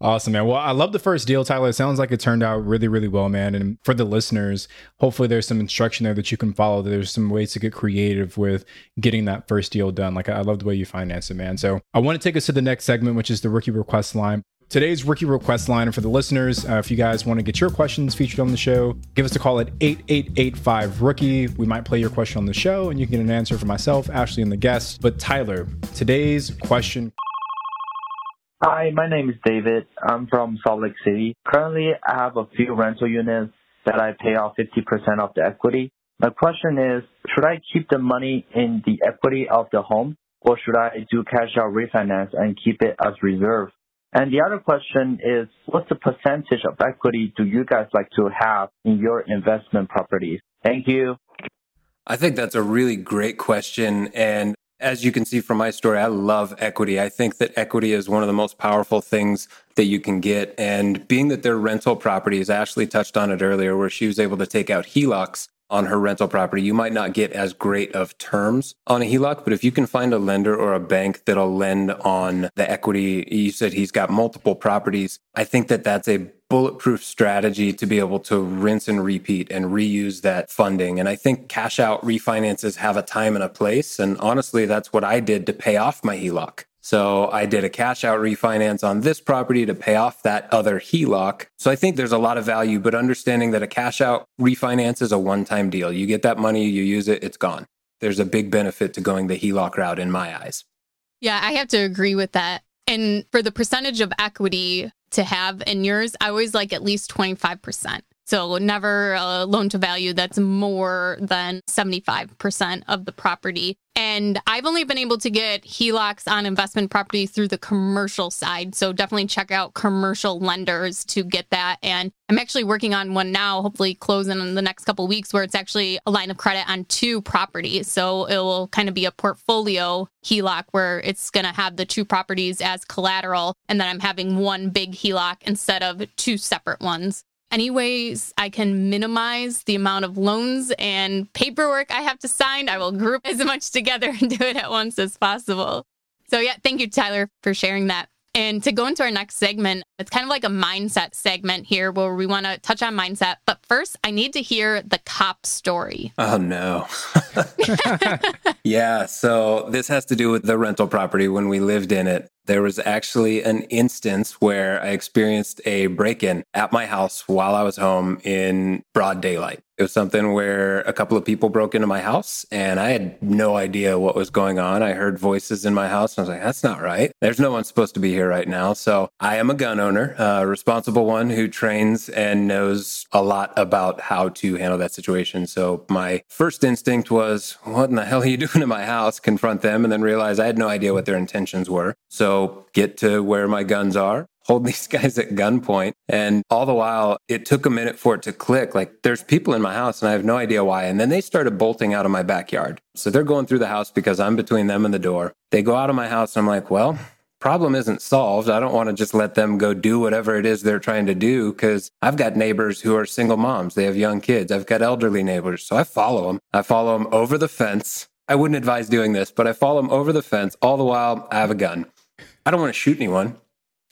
Awesome, man. Well, I love the first deal, Tyler. It sounds like it turned out really, really well, man. And for the listeners, hopefully there's some instruction there that you can follow. There's some ways to get creative with getting that first deal done. Like, I love the way you finance it, man. So I want to take us to the next segment, which is the rookie request line. Today's rookie request line for the listeners, uh, if you guys want to get your questions featured on the show, give us a call at 8885 Rookie. We might play your question on the show and you can get an answer for myself, Ashley, and the guest. But Tyler, today's question. Hi, my name is David. I'm from Salt Lake City. Currently, I have a few rental units that I pay off 50% of the equity. My question is, should I keep the money in the equity of the home or should I do cash out refinance and keep it as reserve? And the other question is, what's the percentage of equity do you guys like to have in your investment properties? Thank you. I think that's a really great question. And as you can see from my story, I love equity. I think that equity is one of the most powerful things that you can get. And being that they're rental properties, Ashley touched on it earlier, where she was able to take out HELOCs on her rental property, you might not get as great of terms on a HELOC. But if you can find a lender or a bank that'll lend on the equity, you said he's got multiple properties. I think that that's a bulletproof strategy to be able to rinse and repeat and reuse that funding. And I think cash out refinances have a time and a place. And honestly, that's what I did to pay off my HELOC. So I did a cash out refinance on this property to pay off that other HELOC. So I think there's a lot of value, but understanding that a cash out refinance is a one time deal. You get that money, you use it, it's gone. There's a big benefit to going the HELOC route in my eyes. Yeah, I have to agree with that. And for the percentage of equity to have in yours, I always like at least 25%. So never a loan to value that's more than 75% of the property. And I've only been able to get HELOCs on investment property through the commercial side. So definitely check out commercial lenders to get that. And I'm actually working on one now, hopefully closing in the next couple weeks, where it's actually a line of credit on two properties. So it will kind of be a portfolio HELOC where it's going to have the two properties as collateral. And then I'm having one big HELOC instead of two separate ones any ways I can minimize the amount of loans and paperwork I have to sign, I will group as much together and do it at once as possible. So, yeah, thank you, Tyler, for sharing that. And to go into our next segment, it's kind of like a mindset segment here where we want to touch on mindset. But first, I need to hear the cop story. Oh, no. yeah. So this has to do with the rental property when we lived in it. There was actually an instance where I experienced a break in at my house while I was home in broad daylight. It was something where a couple of people broke into my house and I had no idea what was going on. I heard voices in my house and I was like, that's not right. There's no one supposed to be here right now. So I am a gun owner, a responsible one who trains and knows a lot about how to handle that situation. So my first instinct was, what in the hell are you doing in my house? Confront them and then realize I had no idea what their intentions were. So get to where my guns are, hold these guys at gunpoint. And all the while, it took a minute for it to click. Like, there's people in my house and I have no idea why. And then they started bolting out of my backyard. So they're going through the house because I'm between them and the door. They go out of my house and I'm like, well, problem isn't solved. I don't want to just let them go do whatever it is they're trying to do because I've got neighbors who are single moms. They have young kids. I've got elderly neighbors. So I follow them. I follow them over the fence. I wouldn't advise doing this, but I follow them over the fence. All the while, I have a gun. I don't want to shoot anyone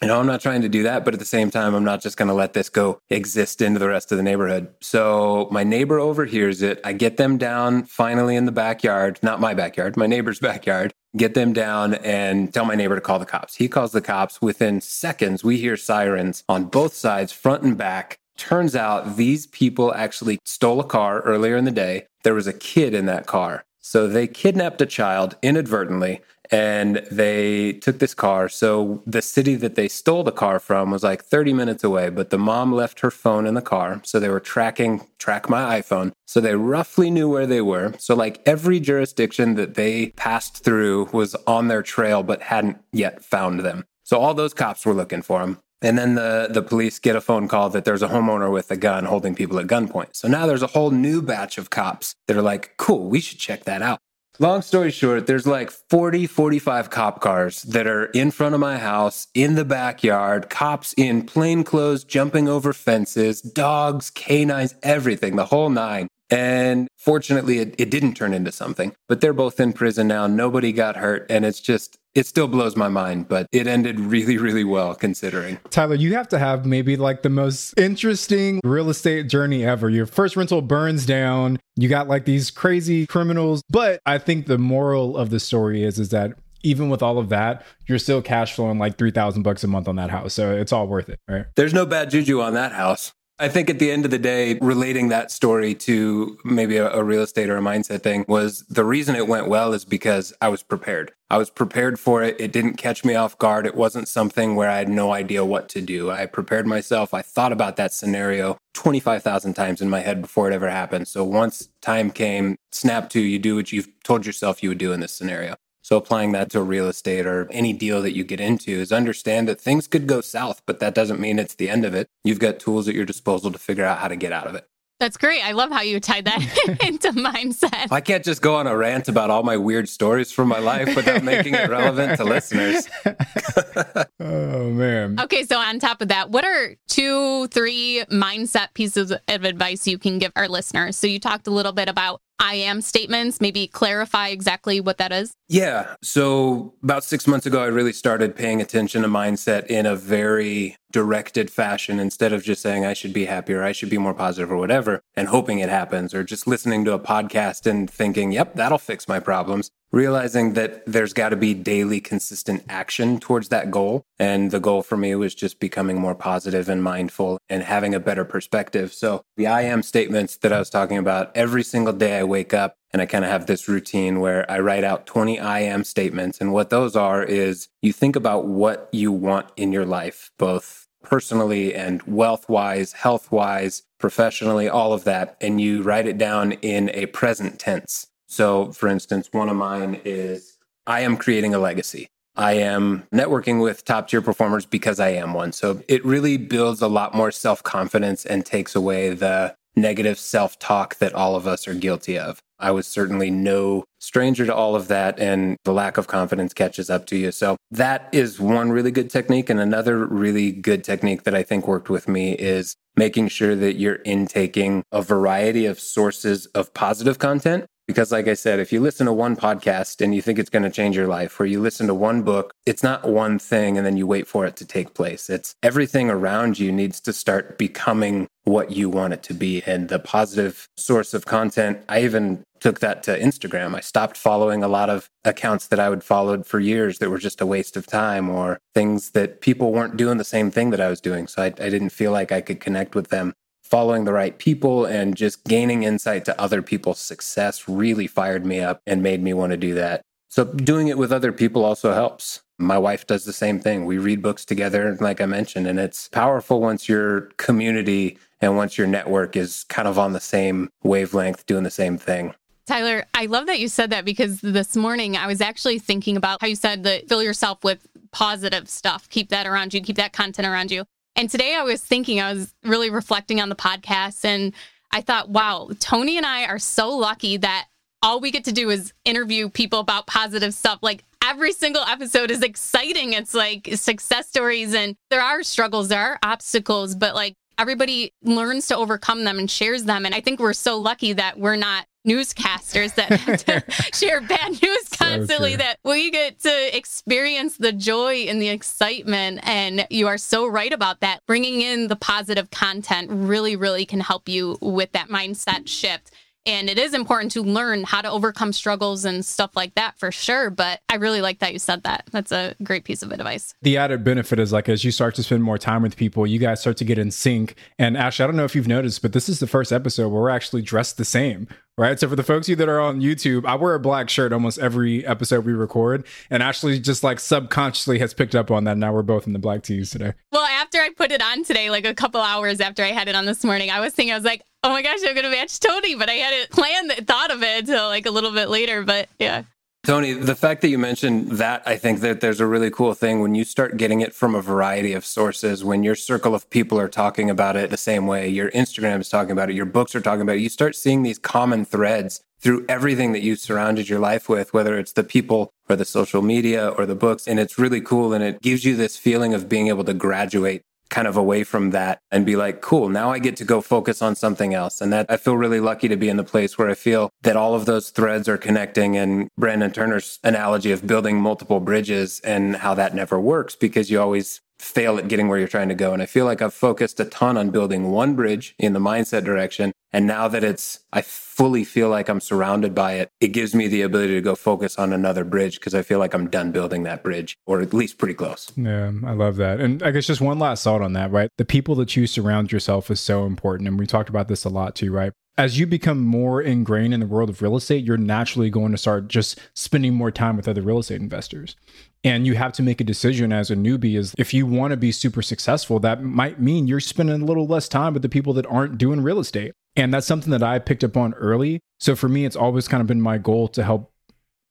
you know, I'm not trying to do that, but at the same time, I'm not just going to let this go exist into the rest of the neighborhood. So my neighbor overhears it. I get them down finally in the backyard, not my backyard, my neighbor's backyard, get them down and tell my neighbor to call the cops. He calls the cops. Within seconds, we hear sirens on both sides, front and back. Turns out these people actually stole a car earlier in the day. There was a kid in that car. So they kidnapped a child inadvertently and they took this car. So the city that they stole the car from was like 30 minutes away, but the mom left her phone in the car. So they were tracking, track my iPhone. So they roughly knew where they were. So like every jurisdiction that they passed through was on their trail, but hadn't yet found them. So all those cops were looking for them. And then the, the police get a phone call that there's a homeowner with a gun holding people at gunpoint. So now there's a whole new batch of cops that are like, cool, we should check that out. Long story short, there's like 40, 45 cop cars that are in front of my house, in the backyard, cops in plain clothes jumping over fences, dogs, canines, everything, the whole nine. And fortunately, it, it didn't turn into something, but they're both in prison now. Nobody got hurt. And it's just, it still blows my mind, but it ended really, really well considering. Tyler, you have to have maybe like the most interesting real estate journey ever. Your first rental burns down. You got like these crazy criminals. But I think the moral of the story is, is that even with all of that, you're still cash flowing like 3000 bucks a month on that house. So it's all worth it, right? There's no bad juju on that house. I think at the end of the day, relating that story to maybe a, a, real estate or a mindset thing was the reason it went well is because I was prepared. I was prepared for it. It didn't catch me off guard. It wasn't something where I had no idea what to do. I prepared myself. I thought about that scenario 25,000 times in my head before it ever happened. So once time came, snap to, you do what you've told yourself you would do in this scenario. So applying that to real estate or any deal that you get into is understand that things could go south, but that doesn't mean it's the end of it. You've got tools at your disposal to figure out how to get out of it. That's great. I love how you tied that into mindset. I can't just go on a rant about all my weird stories from my life without making it relevant to listeners. oh, man. Okay, so on top of that, what are two, three mindset pieces of advice you can give our listeners? So you talked a little bit about I am statements, maybe clarify exactly what that is? Yeah. So, about six months ago, I really started paying attention to mindset in a very directed fashion instead of just saying I should be happier, I should be more positive, or whatever, and hoping it happens, or just listening to a podcast and thinking, yep, that'll fix my problems realizing that there's got to be daily consistent action towards that goal. And the goal for me was just becoming more positive and mindful and having a better perspective. So the I am statements that I was talking about every single day I wake up and I kind of have this routine where I write out 20 I am statements. And what those are is you think about what you want in your life, both personally and wealth wise, health wise, professionally, all of that. And you write it down in a present tense. So, for instance, one of mine is I am creating a legacy. I am networking with top tier performers because I am one. So it really builds a lot more self confidence and takes away the negative self talk that all of us are guilty of. I was certainly no stranger to all of that, and the lack of confidence catches up to you. So, that is one really good technique. And another really good technique that I think worked with me is making sure that you're intaking a variety of sources of positive content because, like I said, if you listen to one podcast and you think it's going to change your life, or you listen to one book, it's not one thing and then you wait for it to take place. It's everything around you needs to start becoming what you want it to be. And the positive source of content, I even took that to Instagram. I stopped following a lot of accounts that I would followed for years that were just a waste of time or things that people weren't doing the same thing that I was doing. So I, I didn't feel like I could connect with them following the right people and just gaining insight to other people's success really fired me up and made me want to do that. So doing it with other people also helps. My wife does the same thing. We read books together, like I mentioned, and it's powerful once your community and once your network is kind of on the same wavelength, doing the same thing. Tyler, I love that you said that because this morning I was actually thinking about how you said that fill yourself with positive stuff, keep that around you, keep that content around you. And today I was thinking, I was really reflecting on the podcast and I thought, wow, Tony and I are so lucky that all we get to do is interview people about positive stuff. Like every single episode is exciting. It's like success stories and there are struggles, there are obstacles, but like everybody learns to overcome them and shares them. And I think we're so lucky that we're not newscasters that have to share bad news constantly so that we get to experience the joy and the excitement. And you are so right about that. Bringing in the positive content really really can help you with that mindset shift and it is important to learn how to overcome struggles and stuff like that for sure. But I really like that you said that. That's a great piece of advice. The added benefit is like as you start to spend more time with people, you guys start to get in sync. And Ashley, I don't know if you've noticed, but this is the first episode where we're actually dressed the same right? So for the folks you that are on YouTube, I wear a black shirt almost every episode we record, and Ashley just like subconsciously has picked up on that. Now we're both in the black tees today. Well, after I put it on today, like a couple hours after I had it on this morning, I was thinking I was like, oh my gosh, I'm gonna match Tony, but I hadn't planned that, thought of it until like a little bit later. But yeah. Tony, the fact that you mentioned that, I think that there's a really cool thing when you start getting it from a variety of sources, when your circle of people are talking about it the same way, your Instagram is talking about it, your books are talking about it, you start seeing these common threads through everything that you surrounded your life with, whether it's the people or the social media or the books. And it's really cool. And it gives you this feeling of being able to graduate kind of away from that and be like, cool, now I get to go focus on something else. And that I feel really lucky to be in the place where I feel that all of those threads are connecting. And Brandon Turner's analogy of building multiple bridges and how that never works because you always fail at getting where you're trying to go. And I feel like I've focused a ton on building one bridge in the mindset direction. And now that it's, I fully feel like I'm surrounded by it, it gives me the ability to go focus on another bridge because I feel like I'm done building that bridge or at least pretty close. Yeah, I love that. And I guess just one last thought on that, right? The people that you surround yourself is so important. And we talked about this a lot too, right? as you become more ingrained in the world of real estate, you're naturally going to start just spending more time with other real estate investors. And you have to make a decision as a newbie is if you want to be super successful, that might mean you're spending a little less time with the people that aren't doing real estate. And that's something that I picked up on early. So for me, it's always kind of been my goal to help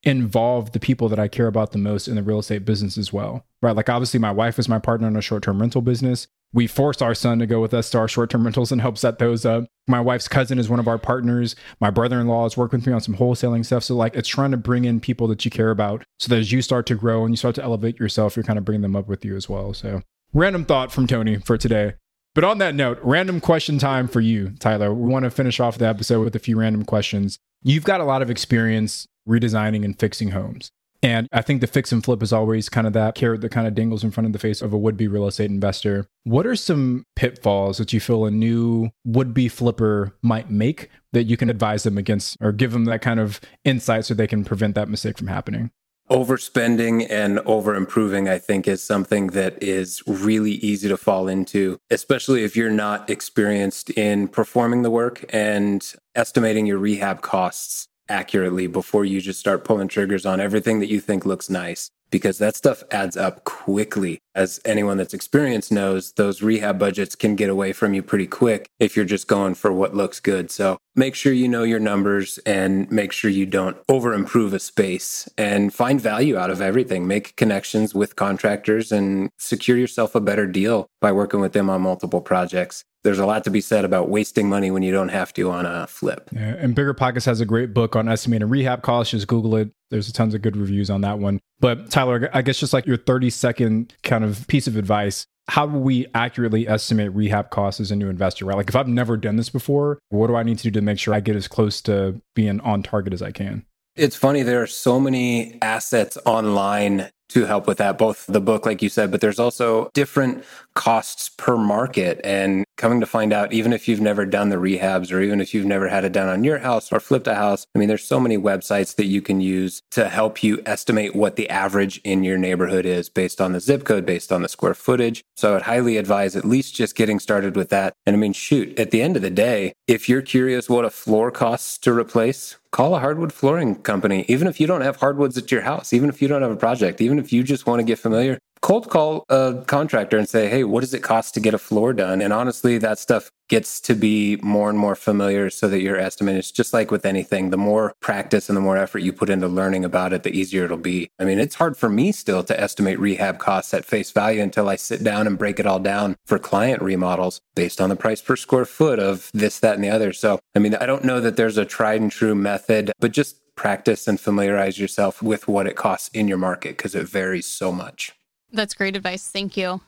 involve the people that I care about the most in the real estate business as well. Right. Like obviously my wife is my partner in a short-term rental business. We forced our son to go with us to our short term rentals and help set those up. My wife's cousin is one of our partners. My brother in law is working with me on some wholesaling stuff. So, like, it's trying to bring in people that you care about so that as you start to grow and you start to elevate yourself, you're kind of bringing them up with you as well. So, random thought from Tony for today. But on that note, random question time for you, Tyler. We want to finish off the episode with a few random questions. You've got a lot of experience redesigning and fixing homes. And I think the fix and flip is always kind of that carrot that kind of dangles in front of the face of a would be real estate investor. What are some pitfalls that you feel a new would be flipper might make that you can advise them against or give them that kind of insight so they can prevent that mistake from happening? Overspending and over improving, I think, is something that is really easy to fall into, especially if you're not experienced in performing the work and estimating your rehab costs accurately before you just start pulling triggers on everything that you think looks nice because that stuff adds up quickly. As anyone that's experienced knows, those rehab budgets can get away from you pretty quick if you're just going for what looks good. So make sure you know your numbers and make sure you don't over improve a space and find value out of everything. Make connections with contractors and secure yourself a better deal by working with them on multiple projects there's a lot to be said about wasting money when you don't have to on a flip. Yeah, and BiggerPockets has a great book on estimating rehab costs. Just Google it. There's tons of good reviews on that one. But Tyler, I guess just like your 30 second kind of piece of advice, how do we accurately estimate rehab costs as a new investor, right? Like if I've never done this before, what do I need to do to make sure I get as close to being on target as I can? It's funny, there are so many assets online to help with that, both the book, like you said, but there's also different costs per market. And coming to find out, even if you've never done the rehabs or even if you've never had it done on your house or flipped a house, I mean, there's so many websites that you can use to help you estimate what the average in your neighborhood is based on the zip code, based on the square footage. So I would highly advise at least just getting started with that. And I mean, shoot, at the end of the day, if you're curious what a floor costs to replace, call a hardwood flooring company. Even if you don't have hardwoods at your house, even if you don't have a project, even if you just want to get familiar, cold call a contractor and say, hey, what does it cost to get a floor done? And honestly, that stuff gets to be more and more familiar so that your estimate is just like with anything. The more practice and the more effort you put into learning about it, the easier it'll be. I mean, it's hard for me still to estimate rehab costs at face value until I sit down and break it all down for client remodels based on the price per square foot of this, that, and the other. So, I mean, I don't know that there's a tried and true method, but just practice and familiarize yourself with what it costs in your market because it varies so much. That's great advice. Thank you.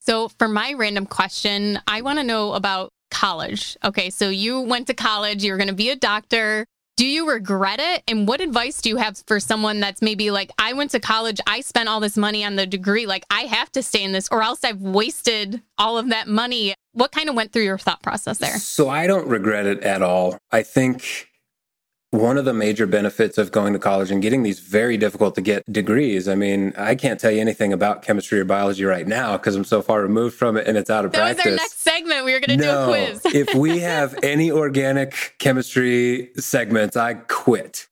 So, for my random question, I want to know about college. Okay, so you went to college, you're going to be a doctor. Do you regret it? And what advice do you have for someone that's maybe like, I went to college, I spent all this money on the degree, like I have to stay in this, or else I've wasted all of that money? What kind of went through your thought process there? So, I don't regret it at all. I think one of the major benefits of going to college and getting these very difficult to get degrees. I mean, I can't tell you anything about chemistry or biology right now because I'm so far removed from it and it's out of that practice. That was our next segment. We were going to no, do a quiz. if we have any organic chemistry segments, I quit.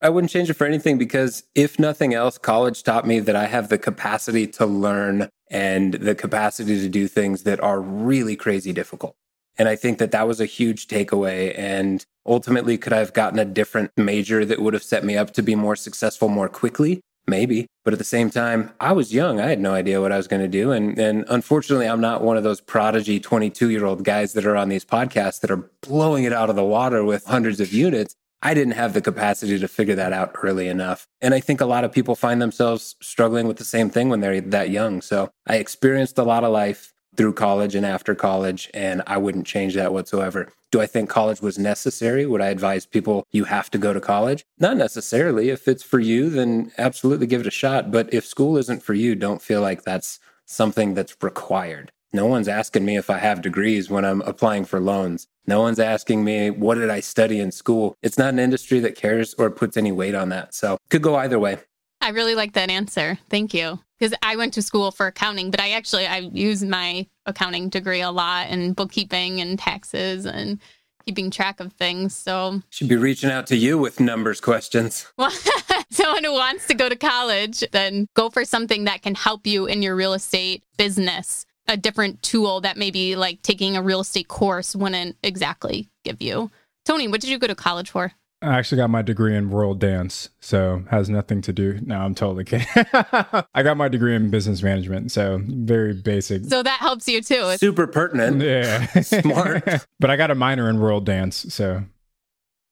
I wouldn't change it for anything because if nothing else, college taught me that I have the capacity to learn and the capacity to do things that are really crazy difficult. And I think that that was a huge takeaway. And ultimately, could I have gotten a different major that would have set me up to be more successful more quickly? Maybe. But at the same time, I was young. I had no idea what I was going to do. And, and unfortunately, I'm not one of those prodigy 22 year old guys that are on these podcasts that are blowing it out of the water with hundreds of units. I didn't have the capacity to figure that out early enough. And I think a lot of people find themselves struggling with the same thing when they're that young. So I experienced a lot of life through college and after college, and I wouldn't change that whatsoever. Do I think college was necessary? Would I advise people you have to go to college? Not necessarily. If it's for you, then absolutely give it a shot. But if school isn't for you, don't feel like that's something that's required. No one's asking me if I have degrees when I'm applying for loans. No one's asking me, what did I study in school? It's not an industry that cares or puts any weight on that. So could go either way. I really like that answer. Thank you. Because I went to school for accounting, but I actually I use my accounting degree a lot and bookkeeping and taxes and keeping track of things. So should be reaching out to you with numbers questions. Well, someone who wants to go to college, then go for something that can help you in your real estate business. A different tool that maybe like taking a real estate course wouldn't exactly give you. Tony, what did you go to college for? I actually got my degree in world dance, so has nothing to do. No, I'm totally kidding. I got my degree in business management, so very basic. So that helps you too. Super pertinent. Yeah, smart. but I got a minor in world dance, so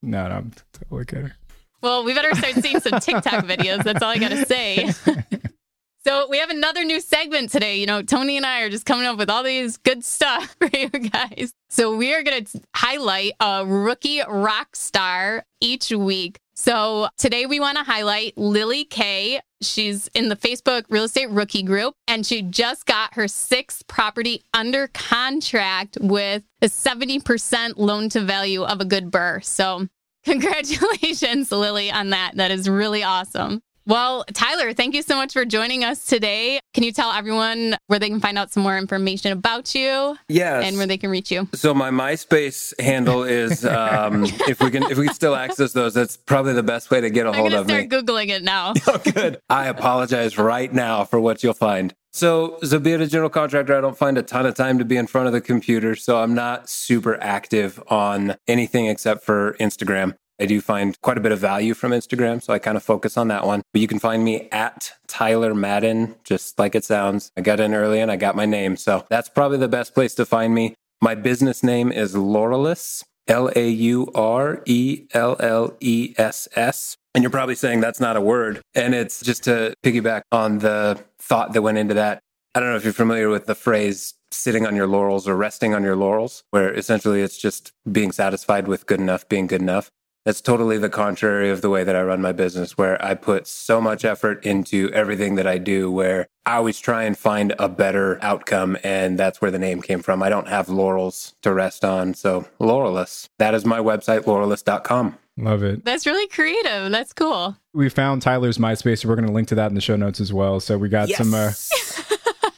no, no, I'm totally kidding. Well, we better start seeing some TikTok videos. That's all I got to say. So we have another new segment today. You know, Tony and I are just coming up with all these good stuff for you guys. So we are going to highlight a rookie rock star each week. So today we want to highlight Lily Kay. She's in the Facebook real estate rookie group and she just got her sixth property under contract with a 70% loan to value of a good BRRRR. So congratulations, Lily, on that. That is really awesome. Well, Tyler, thank you so much for joining us today. Can you tell everyone where they can find out some more information about you? Yes. And where they can reach you? So my MySpace handle is um, if we can if we can still access those, that's probably the best way to get a hold of me. I'm start googling it now. oh, good. I apologize right now for what you'll find. So, so being a general contractor, I don't find a ton of time to be in front of the computer. So I'm not super active on anything except for Instagram. I do find quite a bit of value from Instagram, so I kind of focus on that one. But you can find me at Tyler Madden, just like it sounds. I got in early and I got my name, so that's probably the best place to find me. My business name is Laureless, L A U R E L L E S S. And you're probably saying that's not a word. And it's just to piggyback on the thought that went into that. I don't know if you're familiar with the phrase sitting on your laurels or resting on your laurels, where essentially it's just being satisfied with good enough, being good enough. That's totally the contrary of the way that I run my business, where I put so much effort into everything that I do, where I always try and find a better outcome. And that's where the name came from. I don't have laurels to rest on. So, Laureless. That is my website, laureless.com. Love it. That's really creative. That's cool. We found Tyler's MySpace, so we're going to link to that in the show notes as well. So we got yes. some. Uh...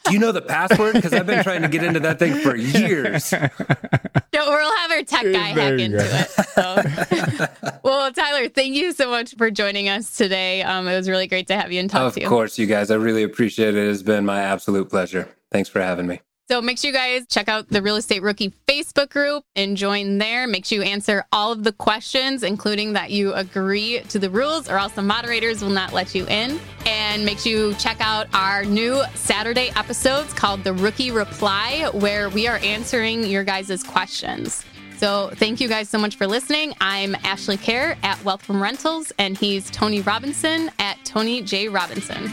Do you know the password? Because I've been trying to get into that thing for years. No, we'll have our tech guy hack into it. So. well, Tyler, thank you so much for joining us today. Um, it was really great to have you and talk of to you. Of course, you guys. I really appreciate it. It has been my absolute pleasure. Thanks for having me. So make sure you guys check out the Real Estate Rookie Facebook group and join there. Make sure you answer all of the questions, including that you agree to the rules, or else the moderators will not let you in. And make sure you check out our new Saturday episodes called The Rookie Reply, where we are answering your guys' questions. So thank you guys so much for listening. I'm Ashley Kehr at Wealth from Rentals, and he's Tony Robinson at Tony J. Robinson.